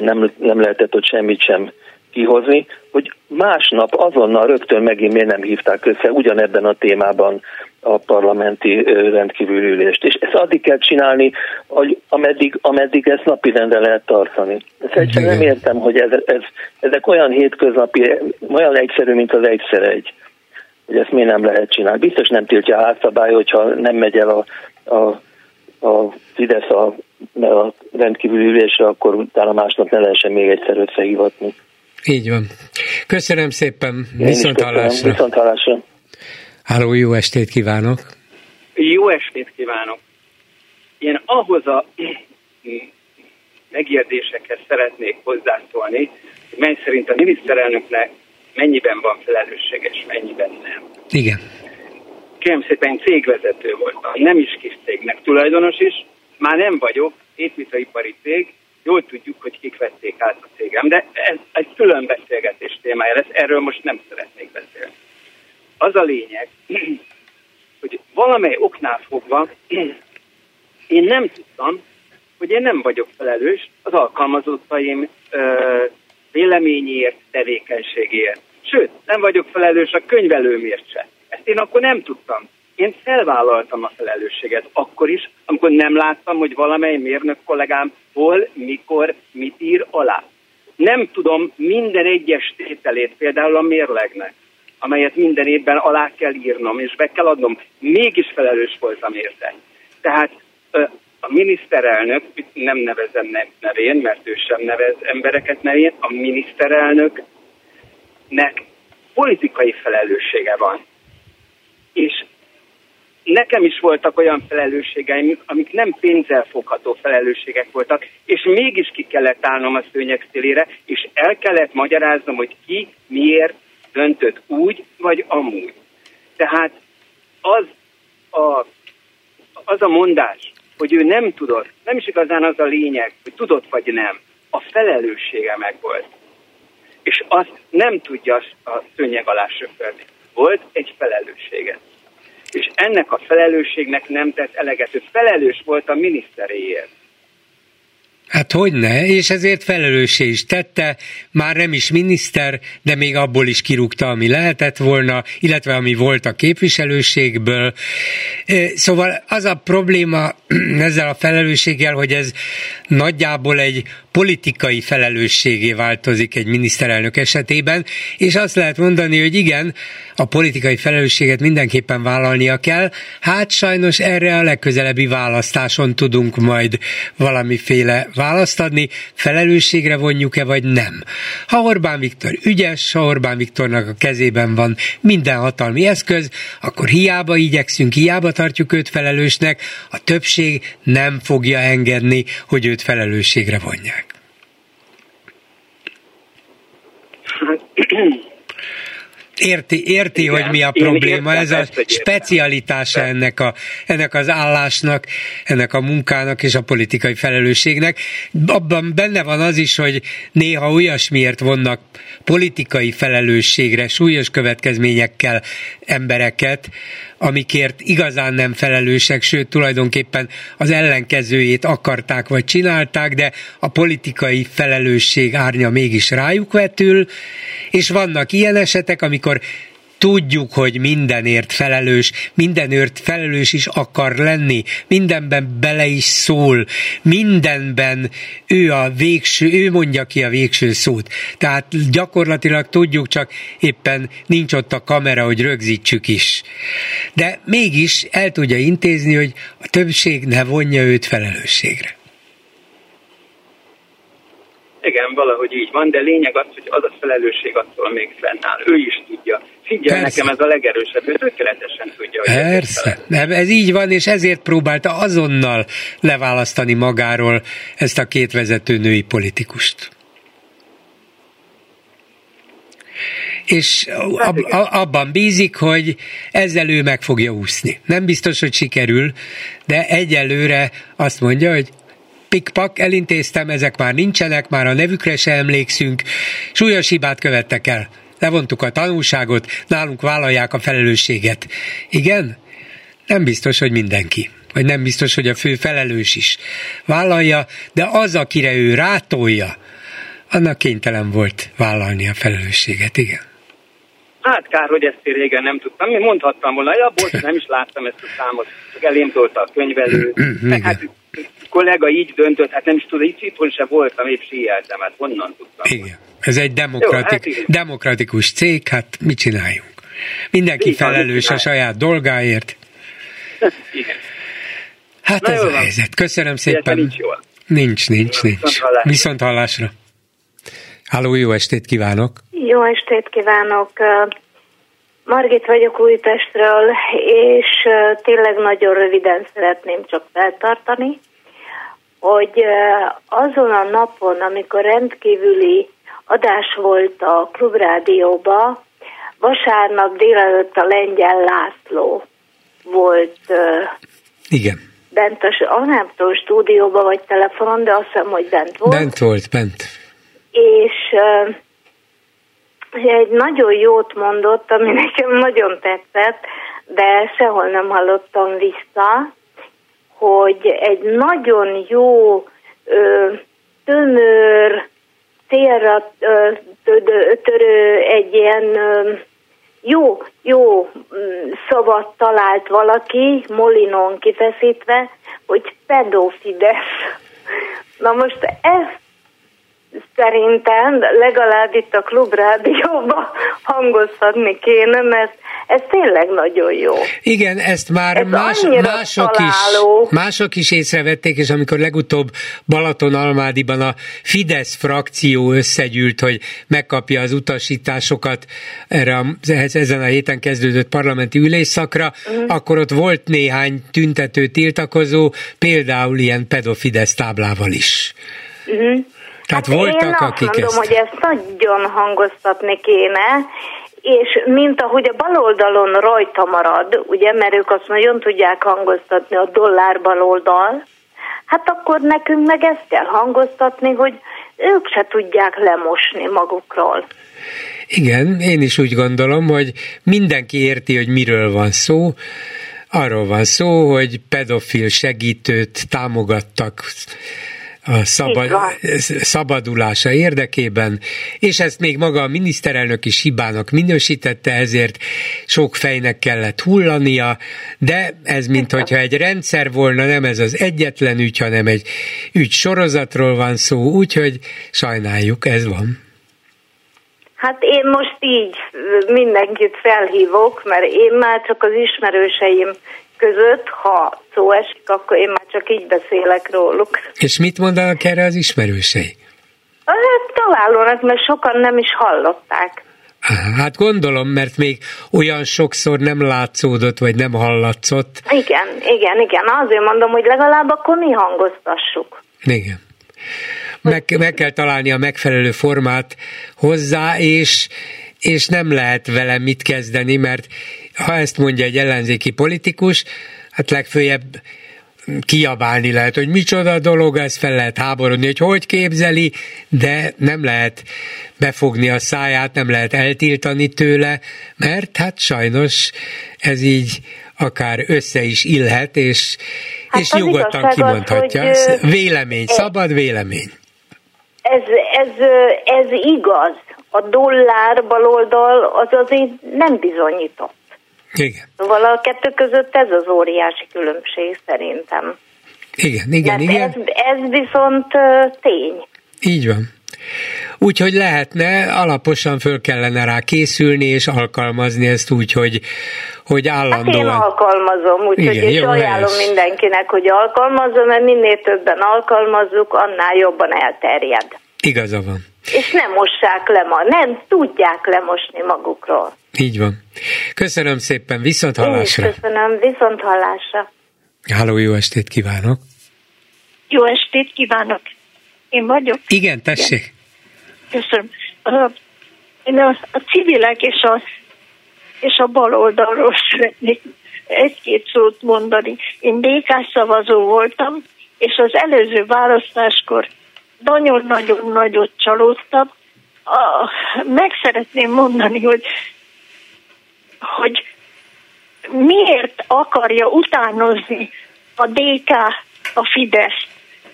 nem, nem lehetett ott semmit sem kihozni, hogy másnap azonnal rögtön megint miért nem hívták össze ugyanebben a témában a parlamenti rendkívül ülést. És ezt addig kell csinálni, hogy ameddig, ameddig ezt napirendre lehet tartani. Ezt egyszerűen nem értem, hogy ez, ez, ezek olyan hétköznapi, olyan egyszerű, mint az egyszer egy, hogy ezt miért nem lehet csinálni. Biztos nem tiltja a házszabály, hogyha nem megy el a, a, a Fidesz a, a rendkívül ülésre, akkor utána másnap ne lehessen még egyszer összehivatni. Így van. Köszönöm szépen. Viszont hallásra. Viszont hallásra. Háló, jó estét kívánok! Jó estét kívánok! Én ahhoz a megérdésekhez szeretnék hozzászólni, hogy mely szerint a miniszterelnöknek mennyiben van felelősséges, mennyiben nem. Igen. Kérem szépen cégvezető voltam, nem is kis cégnek tulajdonos is, már nem vagyok, építőipari cég, jól tudjuk, hogy kik vették át a cégem, de ez egy külön beszélgetés témája lesz, erről most nem szeretnék beszélni az a lényeg, hogy valamely oknál fogva én nem tudtam, hogy én nem vagyok felelős az alkalmazottaim ö, véleményért, tevékenységért. Sőt, nem vagyok felelős a könyvelőmért se. Ezt én akkor nem tudtam. Én felvállaltam a felelősséget akkor is, amikor nem láttam, hogy valamely mérnök kollégám hol, mikor, mit ír alá. Nem tudom minden egyes tételét, például a mérlegnek amelyet minden évben alá kell írnom, és be kell adnom. Mégis felelős voltam érte. Tehát a miniszterelnök, nem nevezem nevén, mert ő sem nevez embereket nevén, a miniszterelnöknek politikai felelőssége van. És nekem is voltak olyan felelősségeim, amik nem pénzzel fogható felelősségek voltak, és mégis ki kellett állnom a szőnyeg szélére, és el kellett magyaráznom, hogy ki, miért, döntött úgy, vagy amúgy. Tehát az a, az a mondás, hogy ő nem tudott, nem is igazán az a lényeg, hogy tudott vagy nem, a felelőssége meg volt. És azt nem tudja a szőnyeg alá söpörni. Volt egy felelőssége. És ennek a felelősségnek nem tett eleget. Ő felelős volt a miniszteréért. Hát hogy ne, és ezért felelőssé is tette, már nem is miniszter, de még abból is kirúgta, ami lehetett volna, illetve ami volt a képviselőségből. Szóval az a probléma ezzel a felelősséggel, hogy ez nagyjából egy politikai felelősségé változik egy miniszterelnök esetében, és azt lehet mondani, hogy igen, a politikai felelősséget mindenképpen vállalnia kell, hát sajnos erre a legközelebbi választáson tudunk majd valamiféle választ adni, felelősségre vonjuk-e vagy nem. Ha Orbán Viktor ügyes, ha Orbán Viktornak a kezében van minden hatalmi eszköz, akkor hiába igyekszünk, hiába tartjuk őt felelősnek, a többség nem fogja engedni, hogy őt felelősségre vonják. Érti, érti Igen, hogy mi a probléma, ez a specialitása ennek, a, ennek az állásnak, ennek a munkának és a politikai felelősségnek. Abban benne van az is, hogy néha olyasmiért vonnak politikai felelősségre, súlyos következményekkel embereket, amikért igazán nem felelősek, sőt tulajdonképpen az ellenkezőjét akarták vagy csinálták, de a politikai felelősség árnya mégis rájuk vetül, és vannak ilyen esetek, amikor tudjuk, hogy mindenért felelős, mindenért felelős is akar lenni, mindenben bele is szól, mindenben ő a végső, ő mondja ki a végső szót. Tehát gyakorlatilag tudjuk, csak éppen nincs ott a kamera, hogy rögzítsük is. De mégis el tudja intézni, hogy a többség ne vonja őt felelősségre. Igen, valahogy így van, de lényeg az, hogy az a felelősség attól még fennáll. Ő is tudja. Figyelj, Persze. nekem ez a legerősebb, ő tökéletesen tudja. Hogy Persze, ez, ez így van, és ezért próbálta azonnal leválasztani magáról ezt a két vezető női politikust. és ab, abban bízik, hogy ezzel ő meg fogja úszni. Nem biztos, hogy sikerül, de egyelőre azt mondja, hogy pikpak, elintéztem, ezek már nincsenek, már a nevükre se emlékszünk, súlyos hibát követtek el. Levontuk a tanulságot, nálunk vállalják a felelősséget. Igen? Nem biztos, hogy mindenki vagy nem biztos, hogy a fő felelős is vállalja, de az, akire ő rátolja, annak kénytelen volt vállalni a felelősséget, igen. Hát kár, hogy ezt én régen nem tudtam. Én mondhattam volna, ja, bocs, nem is láttam ezt a számot, csak elém a könyvelő. hát kollega így döntött, hát nem is tudom, itt itthon se voltam, épp síjeltem, hát honnan tudtam. Igen, ez egy demokratik, Jó, hát demokratikus cég, hát mit csináljunk? Mindenki így felelős a saját dolgáért. Igen. Hát Na ez a helyzet. Köszönöm szépen. Nincs, nincs, nincs, nincs. Viszont hallásra. Viszont hallásra. Háló, jó estét kívánok! Jó estét kívánok! Margit vagyok Újpestről, és tényleg nagyon röviden szeretném csak feltartani, hogy azon a napon, amikor rendkívüli adás volt a Klubrádióba, vasárnap délelőtt a Lengyel László volt Igen. bent a, nem tudom, stúdióba vagy telefonon, de azt hiszem, hogy bent volt. Bent volt, bent. És egy nagyon jót mondott, ami nekem nagyon tetszett, de sehol nem hallottam vissza, hogy egy nagyon jó, ö, tömör, célra törő, egy ilyen jó, jó mm, szavat talált valaki, Molinon kifeszítve, hogy pedofidesz. Na most ezt szerintem legalább itt a klubrádióban hangozhatni kéne, mert ez tényleg nagyon jó. Igen, ezt már ez más, mások, is, mások is észrevették, és amikor legutóbb Balaton-Almádiban a Fidesz frakció összegyűlt, hogy megkapja az utasításokat erre a, ezen a héten kezdődött parlamenti ülésszakra, mm. akkor ott volt néhány tüntető tiltakozó, például ilyen pedofidesz táblával is. Mm. Tehát hát voltak, én akik azt mondom, ezt... hogy ezt nagyon hangoztatni kéne, és mint ahogy a baloldalon rajta marad, ugye, mert ők azt nagyon tudják hangoztatni a dollár baloldal, hát akkor nekünk meg ezt kell hangoztatni, hogy ők se tudják lemosni magukról. Igen, én is úgy gondolom, hogy mindenki érti, hogy miről van szó. Arról van szó, hogy pedofil segítőt támogattak a szabad, szabadulása érdekében, és ezt még maga a miniszterelnök is hibának minősítette, ezért sok fejnek kellett hullania, de ez mint hogyha egy rendszer volna, nem ez az egyetlen ügy, hanem egy ügy sorozatról van szó, úgyhogy sajnáljuk, ez van. Hát én most így mindenkit felhívok, mert én már csak az ismerőseim között, ha szó esik, akkor én már csak így beszélek róluk. És mit mondanak erre az ismerősei? Hát találónak, mert sokan nem is hallották. Hát gondolom, mert még olyan sokszor nem látszódott, vagy nem hallatszott. Igen, igen, igen. Azért mondom, hogy legalább akkor mi hangoztassuk. Igen. Meg, meg kell találni a megfelelő formát hozzá, és és nem lehet vele mit kezdeni, mert ha ezt mondja egy ellenzéki politikus, hát legfőjebb kiabálni lehet, hogy micsoda dolog, ez fel lehet háborodni, hogy hogy képzeli, de nem lehet befogni a száját, nem lehet eltiltani tőle, mert hát sajnos ez így akár össze is illhet, és, hát és nyugodtan kimondhatja. Az, hogy vélemény, ez, szabad vélemény. Ez, ez, ez igaz. A dollár baloldal az azért nem bizonyított. Igen. A kettő között ez az óriási különbség szerintem. Igen, igen, Mert igen. Ez, ez viszont tény. Így van. Úgyhogy lehetne, alaposan föl kellene rá készülni, és alkalmazni ezt úgy, hogy, hogy állandóan... Hát én alkalmazom, úgyhogy és jó, ajánlom helyes. mindenkinek, hogy alkalmazom, mert minél többen alkalmazzuk, annál jobban elterjed. Igaza van. És nem mossák le ma, nem tudják lemosni magukról. Így van. Köszönöm szépen, viszont hallásra. Én köszönöm, viszont hallásra. Háló, jó estét kívánok. Jó estét kívánok. Én vagyok? Igen, tessék. Igen. Köszönöm. Én a, a civilek és a, és a baloldalról szeretnék egy-két szót mondani. Én DK szavazó voltam, és az előző választáskor nagyon-nagyon nagyot csalódtam. A, meg szeretném mondani, hogy, hogy miért akarja utánozni a DK a Fidesz.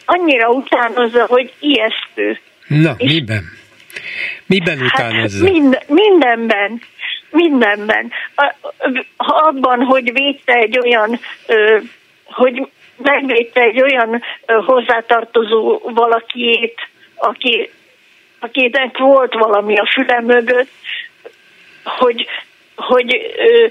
Annyira utánozza, hogy ijesztő. Na, És miben? Miben hát utánozza? Hát mind, mindenben. Mindenben. Abban, hogy védte egy olyan, hogy megvédte egy olyan hozzátartozó valakiét, aki, akinek volt valami a füle mögött, hogy, hogy ö,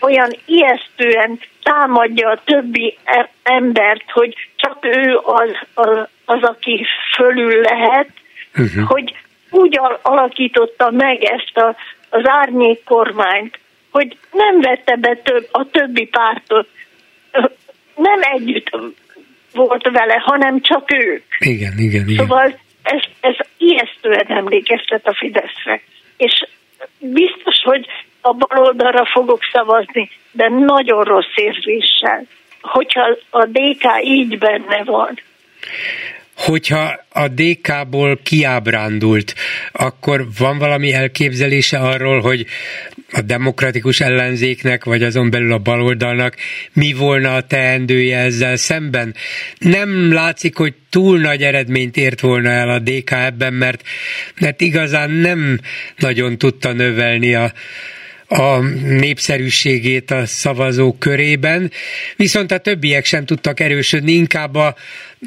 olyan ijesztően támadja a többi e, embert, hogy csak ő az, az, az aki fölül lehet, uh-huh. hogy úgy alakította meg ezt a, az árnyék kormányt, hogy nem vette be több, a többi pártot nem együtt volt vele, hanem csak ők. Igen, igen, igen. Szóval ez, ez ijesztően emlékeztet a Fideszre. És biztos, hogy a baloldalra fogok szavazni, de nagyon rossz érzéssel, hogyha a DK így benne van hogyha a DK-ból kiábrándult, akkor van valami elképzelése arról, hogy a demokratikus ellenzéknek, vagy azon belül a baloldalnak mi volna a teendője ezzel szemben? Nem látszik, hogy túl nagy eredményt ért volna el a DK ebben, mert, mert igazán nem nagyon tudta növelni a, a népszerűségét a szavazók körében, viszont a többiek sem tudtak erősödni, inkább a,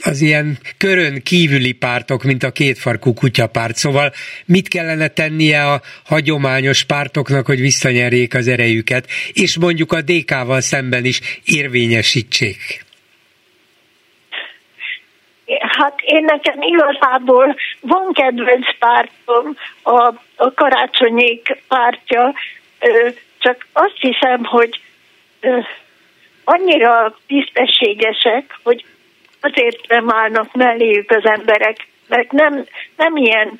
az ilyen körön kívüli pártok, mint a kétfarkú kutyapárt. Szóval mit kellene tennie a hagyományos pártoknak, hogy visszanyerjék az erejüket, és mondjuk a DK-val szemben is érvényesítsék? Hát én nekem igazából van kedvenc pártom, a, a karácsonyék pártja, csak azt hiszem, hogy annyira tisztességesek, hogy azért nem állnak melléjük az emberek, mert nem, nem ilyen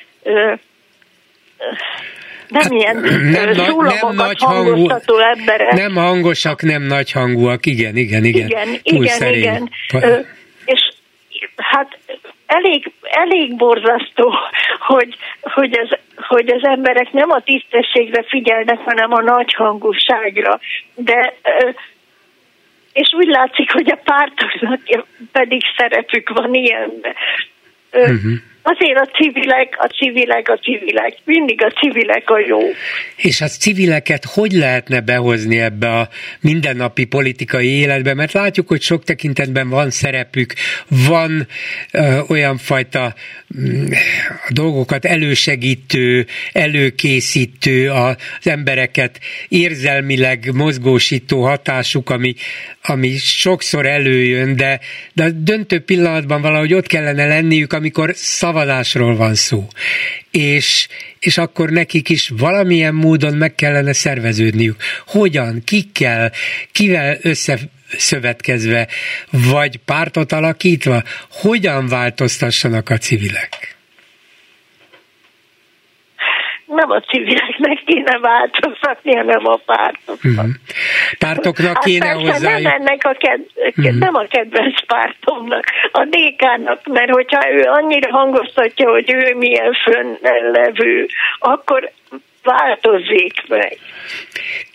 nem hát, ilyen nem, nem nagy hangú, emberek. Nem hangosak, nem nagy hangúak, igen, igen, igen. Igen, igen, igen. Pa- és hát elég, elég borzasztó, hogy, hogy, az, hogy az emberek nem a tisztességre figyelnek, hanem a nagyhangúságra. De és úgy látszik, hogy a pártoknak pedig szerepük van ilyenben. Uh-huh. Azért a civilek, a civilek, a civilek, mindig a civilek a jó. És a civileket hogy lehetne behozni ebbe a mindennapi politikai életbe? Mert látjuk, hogy sok tekintetben van szerepük, van ö, olyan fajta ö, dolgokat elősegítő, előkészítő, az embereket érzelmileg mozgósító hatásuk, ami, ami sokszor előjön, de, de a döntő pillanatban valahogy ott kellene lenniük, amikor szab szavazásról van szó, és, és akkor nekik is valamilyen módon meg kellene szerveződniük. Hogyan, kikkel, kivel összeszövetkezve, vagy pártot alakítva, hogyan változtassanak a civilek? Nem a civileknek kéne változtatni, hanem a pártoknak. Uh-huh. Pártoknak hát kéne hozzá. Nem, ennek a ked, uh-huh. nem a kedvenc pártomnak, a DK-nak, mert hogyha ő annyira hangoztatja, hogy ő milyen fönnlevő, akkor változzék meg.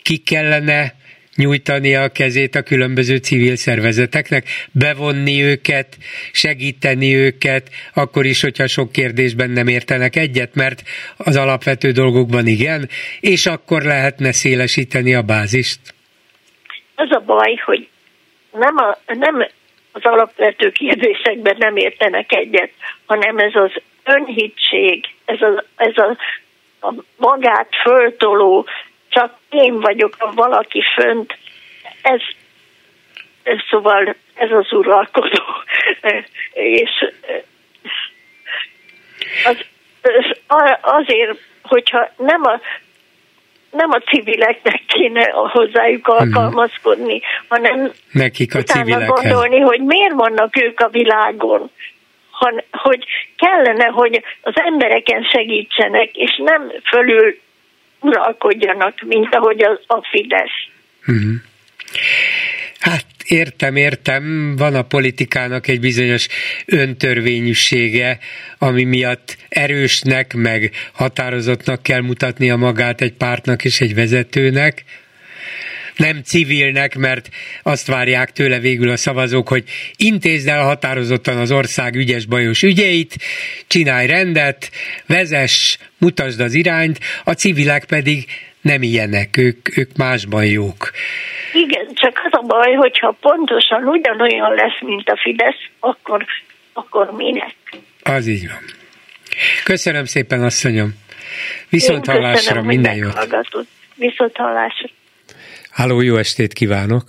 Ki kellene nyújtani a kezét a különböző civil szervezeteknek, bevonni őket, segíteni őket, akkor is, hogyha sok kérdésben nem értenek egyet, mert az alapvető dolgokban igen, és akkor lehetne szélesíteni a bázist. Az a baj, hogy nem, a, nem az alapvető kérdésekben nem értenek egyet, hanem ez az önhitség, ez a, ez a, a magát föltoló csak én vagyok a valaki fönt. Ez, ez szóval ez az uralkodó. És az, azért, hogyha nem a nem a civileknek kéne hozzájuk mhm. alkalmazkodni, hanem nekik a civilekhez. gondolni, hogy miért vannak ők a világon, han, hogy kellene, hogy az embereken segítsenek, és nem fölül uralkodjanak, mint ahogy az a Fidesz. Uh-huh. Hát értem, értem, van a politikának egy bizonyos öntörvényűsége, ami miatt erősnek, meg határozottnak kell mutatnia magát egy pártnak és egy vezetőnek, nem civilnek, mert azt várják tőle végül a szavazók, hogy intézd el határozottan az ország ügyes bajos ügyeit, csinálj rendet, vezess, mutasd az irányt, a civilek pedig nem ilyenek, ők, ők másban jók. Igen, csak az a baj, hogyha pontosan ugyanolyan lesz, mint a Fidesz, akkor, akkor minek? Az így van. Köszönöm szépen, asszonyom. Viszont hallásra, minden jót. Viszont hallásra. Háló, jó estét kívánok!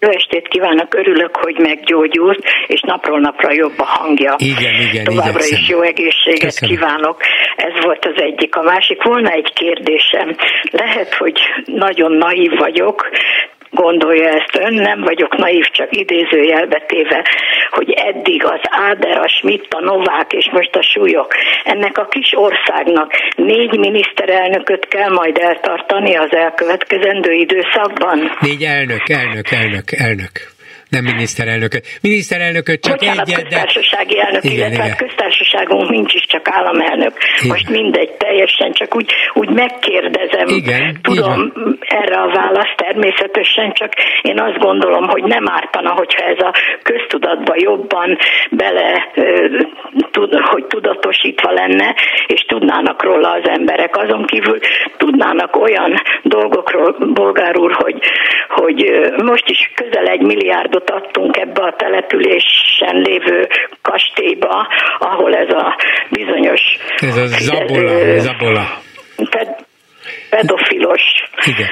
Jó estét kívánok, örülök, hogy meggyógyult, és napról napra jobb a hangja. Igen, igen, Továbbra igyekszem. is jó egészséget Köszönöm. kívánok. Ez volt az egyik. A másik volna egy kérdésem. Lehet, hogy nagyon naív vagyok, gondolja ezt ön, nem vagyok naív, csak idézőjelbe téve, hogy eddig az Áder, a Schmidt, a Novák és most a súlyok, ennek a kis országnak négy miniszterelnököt kell majd eltartani az elkövetkezendő időszakban? Négy elnök, elnök, elnök, elnök nem miniszterelnököt. Miniszterelnököt csak Bocsánat, egyet, de... köztársasági elnök, igen, illetve igen. Köztársaságunk nincs is csak államelnök. Igen. Most mindegy, teljesen csak úgy, úgy megkérdezem. Igen, Tudom erre a választ természetesen, csak én azt gondolom, hogy nem ártana, hogyha ez a köztudatba jobban bele, hogy tudatosítva lenne, és tudnának róla az emberek. Azon kívül tudnának olyan dolgokról, bolgár úr, hogy, hogy most is közel egy milliárdot adtunk ebbe a településen lévő kastélyba, ahol ez a bizonyos... Ez a Zabola, Zabola. Pedofilos Igen.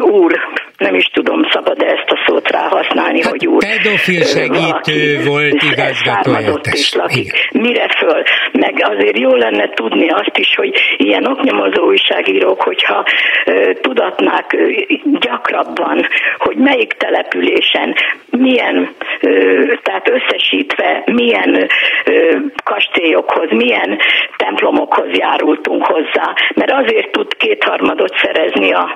úr nem is tudom, szabad -e ezt a szót ráhasználni, hát hogy úr. Pedofil segítő volt igazgató is lakik. Mire föl? Meg azért jó lenne tudni azt is, hogy ilyen oknyomozó újságírók, hogyha ö, tudatnák ö, gyakrabban, hogy melyik településen milyen, ö, tehát összesítve milyen ö, kastélyokhoz, milyen templomokhoz járultunk hozzá. Mert azért tud kétharmadot szerezni a,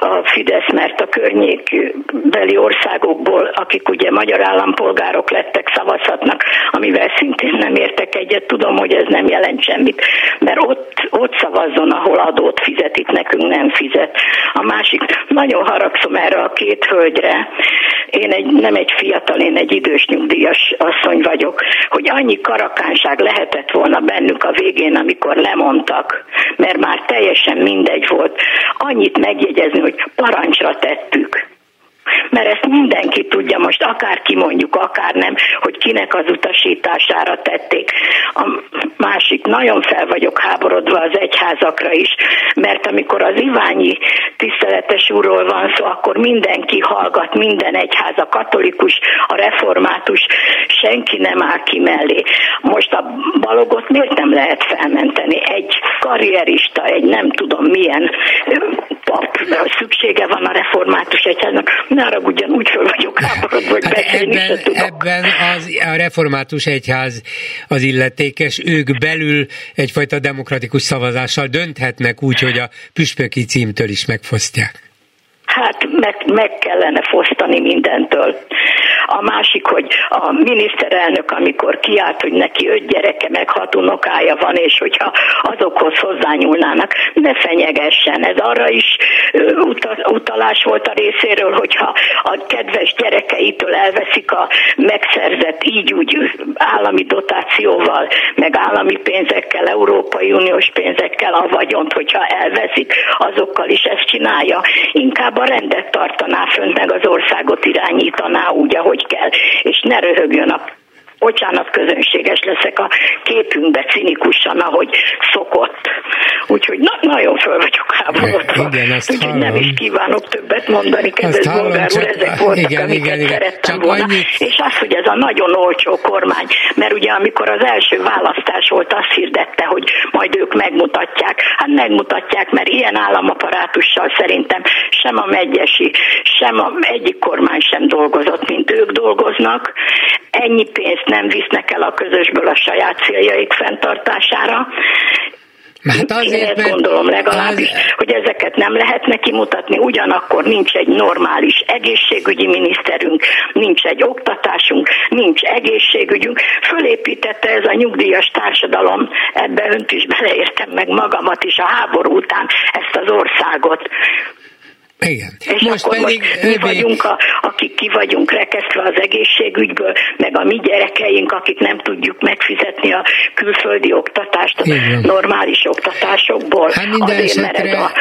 a Fidesz, mert a környékbeli országokból, akik ugye magyar állampolgárok lettek, szavazhatnak, amivel szintén nem értek egyet. Tudom, hogy ez nem jelent semmit, mert ott, ott szavazzon, ahol adót fizet, itt nekünk nem fizet. A másik, nagyon haragszom erre a két hölgyre, én egy, nem egy fiatal, én egy idős nyugdíjas asszony vagyok, hogy annyi karakánság lehetett volna bennük a végén, amikor lemondtak, mert már teljesen mindegy volt. Annyit megjegyezni, hogy parancsra tettük mert ezt mindenki tudja most, akár kimondjuk, akár nem, hogy kinek az utasítására tették. A nagyon fel vagyok háborodva az egyházakra is, mert amikor az Iványi tiszteletes úrról van szó, akkor mindenki hallgat, minden egyház, a katolikus, a református, senki nem áll ki mellé. Most a balogot miért nem lehet felmenteni? Egy karrierista, egy nem tudom milyen pap szüksége van a református egyháznak. Ne arra ugyan úgy föl vagyok háborodva, hogy hát beszélni ebben. Ebben az, a református egyház az illetékes, ők belül egyfajta demokratikus szavazással dönthetnek úgy, hogy a püspöki címtől is megfosztják. Hát meg, meg kellene fosztani mindentől. A másik, hogy a miniszterelnök, amikor kiállt, hogy neki öt gyereke, meg hat unokája van, és hogyha azokhoz hozzányúlnának, ne fenyegessen. Ez arra is utalás volt a részéről, hogyha a kedves gyerekeitől elveszik a megszerzett így úgy állami dotációval, meg állami pénzekkel, Európai Uniós pénzekkel a vagyont, hogyha elveszik, azokkal is ezt csinálja. Inkább a rendet tartaná fönt, meg az országot irányítaná úgy, ahogy kell, és ne röhögjön a bocsánat, közönséges leszek a képünkbe cinikusan, ahogy szokott. Úgyhogy na, nagyon föl vagyok háborodva. Úgyhogy nem is kívánok többet mondani, kedves bolgár úr, ezek voltak, igen, amiket igen, igen. szerettem csak volna. Annyit... És az, hogy ez a nagyon olcsó kormány, mert ugye amikor az első választás volt, azt hirdette, hogy majd ők megmutatják. Hát megmutatják, mert ilyen államaparátussal szerintem sem a megyesi, sem a egyik kormány sem dolgozott, mint ők dolgoznak. Ennyi pénzt nem visznek el a közösből a saját céljaik fenntartására. Hát azért, Én ezt gondolom legalábbis, az... hogy ezeket nem lehetne kimutatni, ugyanakkor nincs egy normális egészségügyi miniszterünk, nincs egy oktatásunk, nincs egészségügyünk. Fölépítette ez a nyugdíjas társadalom, ebbe önt is beleértem meg magamat is a háború után ezt az országot. Igen. És Most akkor pedig most mi vagyunk, a, akik ki vagyunk rekesztve az egészségügyből, meg a mi gyerekeink, akik nem tudjuk megfizetni a külföldi oktatást, a normális oktatásokból. Hát Azért, esetre... mert ez a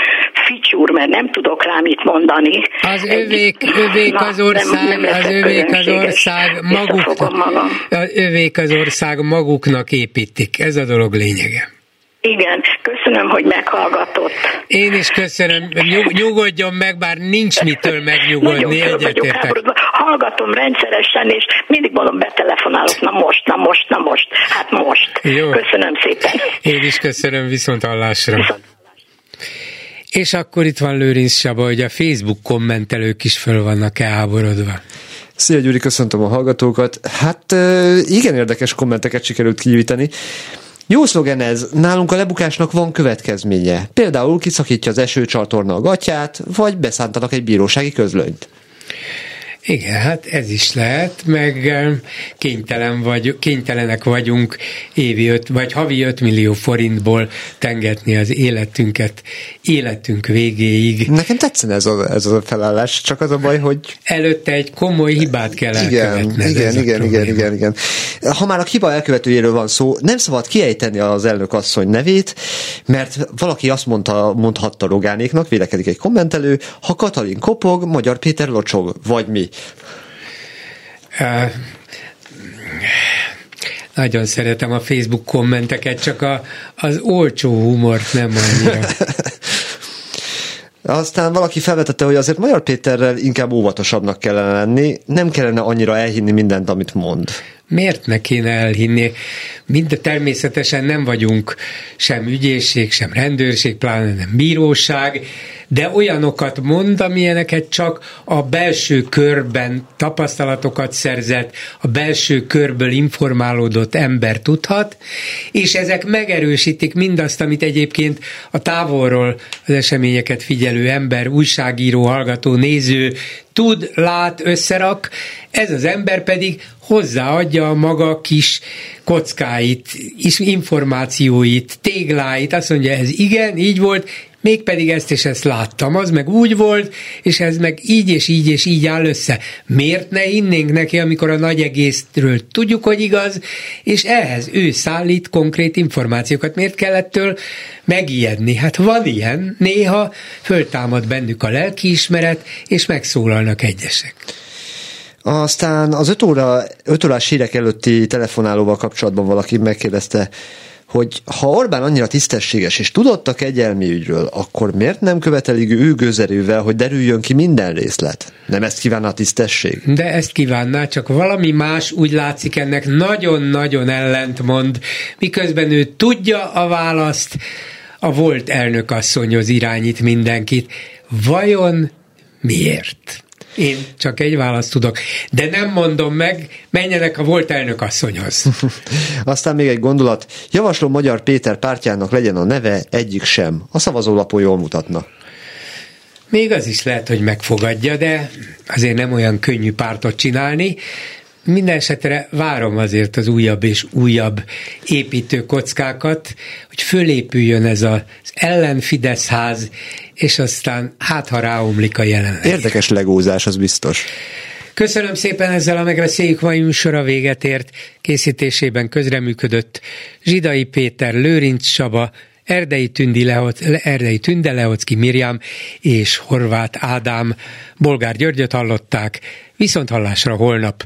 ficsúr, mert nem tudok rá mit mondani. Az övék, övék Na, az ország, nem, nem az övék az ország maguknak, az övék az ország maguknak építik. Ez a dolog lényege. Igen, köszönöm, hogy meghallgatott. Én is köszönöm, Nyug, nyugodjon meg, bár nincs mitől megnyugodni, egyetértek. Hallgatom rendszeresen, és mindig mondom, betelefonálok, na most, na most, na most, hát most. Jó. Köszönöm szépen. Én is köszönöm, viszont hallásra. Viszont. És akkor itt van Lőrinc Saba, hogy a Facebook kommentelők is föl vannak elháborodva. Szia Gyuri, köszöntöm a hallgatókat. Hát igen érdekes kommenteket sikerült kinyújtani. Jó szlogen ez, nálunk a lebukásnak van következménye. Például kiszakítja az esőcsatorna a gatyát, vagy beszántanak egy bírósági közlönyt. Igen, hát ez is lehet, meg kénytelen vagy, kénytelenek vagyunk évi öt, vagy havi 5 millió forintból tengetni az életünket életünk végéig. Nekem tetszene ez a, ez a felállás, csak az a baj, hogy... Előtte egy komoly hibát kell igen, Igen, igen, igen, igen, igen. Ha már a hiba elkövetőjéről van szó, nem szabad kiejteni az elnök asszony nevét, mert valaki azt mondta, mondhatta Rogánéknak, vélekedik egy kommentelő, ha Katalin kopog, Magyar Péter locsog, vagy mi. Uh, nagyon szeretem a Facebook kommenteket, csak a, az olcsó humort nem annyira. Aztán valaki felvetette, hogy azért Magyar Péterrel inkább óvatosabbnak kellene lenni, nem kellene annyira elhinni mindent, amit mond. Miért ne kéne elhinni? Mind természetesen nem vagyunk sem ügyészség, sem rendőrség, pláne nem bíróság, de olyanokat mond, amilyeneket csak a belső körben tapasztalatokat szerzett, a belső körből informálódott ember tudhat, és ezek megerősítik mindazt, amit egyébként a távolról az eseményeket figyelő ember, újságíró, hallgató, néző tud, lát, összerak, ez az ember pedig hozzáadja a maga kis kockáit, információit, tégláit, azt mondja, ez igen, így volt, mégpedig ezt és ezt láttam, az meg úgy volt, és ez meg így és így és így áll össze. Miért ne innénk neki, amikor a nagy egészről tudjuk, hogy igaz, és ehhez ő szállít konkrét információkat. Miért kellettől megijedni? Hát van ilyen, néha föltámad bennük a lelkiismeret, és megszólalnak egyesek. Aztán az 5 óra, 5 órás hírek előtti telefonálóval kapcsolatban valaki megkérdezte, hogy ha Orbán annyira tisztességes és tudott a kegyelmi ügyről, akkor miért nem követelik ő gőzerővel, hogy derüljön ki minden részlet? Nem ezt kívánna a tisztesség? De ezt kívánná, csak valami más úgy látszik ennek nagyon-nagyon ellentmond, miközben ő tudja a választ, a volt elnökasszonyhoz irányít mindenkit. Vajon miért? Én csak egy választ tudok, de nem mondom meg, menjenek a volt elnök asszonyhoz. Aztán még egy gondolat. Javaslom Magyar Péter pártjának legyen a neve egyik sem. A szavazólapon jól mutatna. Még az is lehet, hogy megfogadja, de azért nem olyan könnyű pártot csinálni. Minden esetre várom azért az újabb és újabb építő kockákat, hogy fölépüljön ez az ellenfidesz ház, és aztán hát ha ráomlik a jelenleg. Érdekes legózás, az biztos. Köszönöm szépen ezzel a megbeszéljük mai műsora véget ért. Készítésében közreműködött Zsidai Péter, Lőrinc Csaba, Erdei, Tündi Lehoc, Erdei Tünde Leocki Mirjam és Horváth Ádám. Bolgár Györgyöt hallották, viszont hallásra holnap.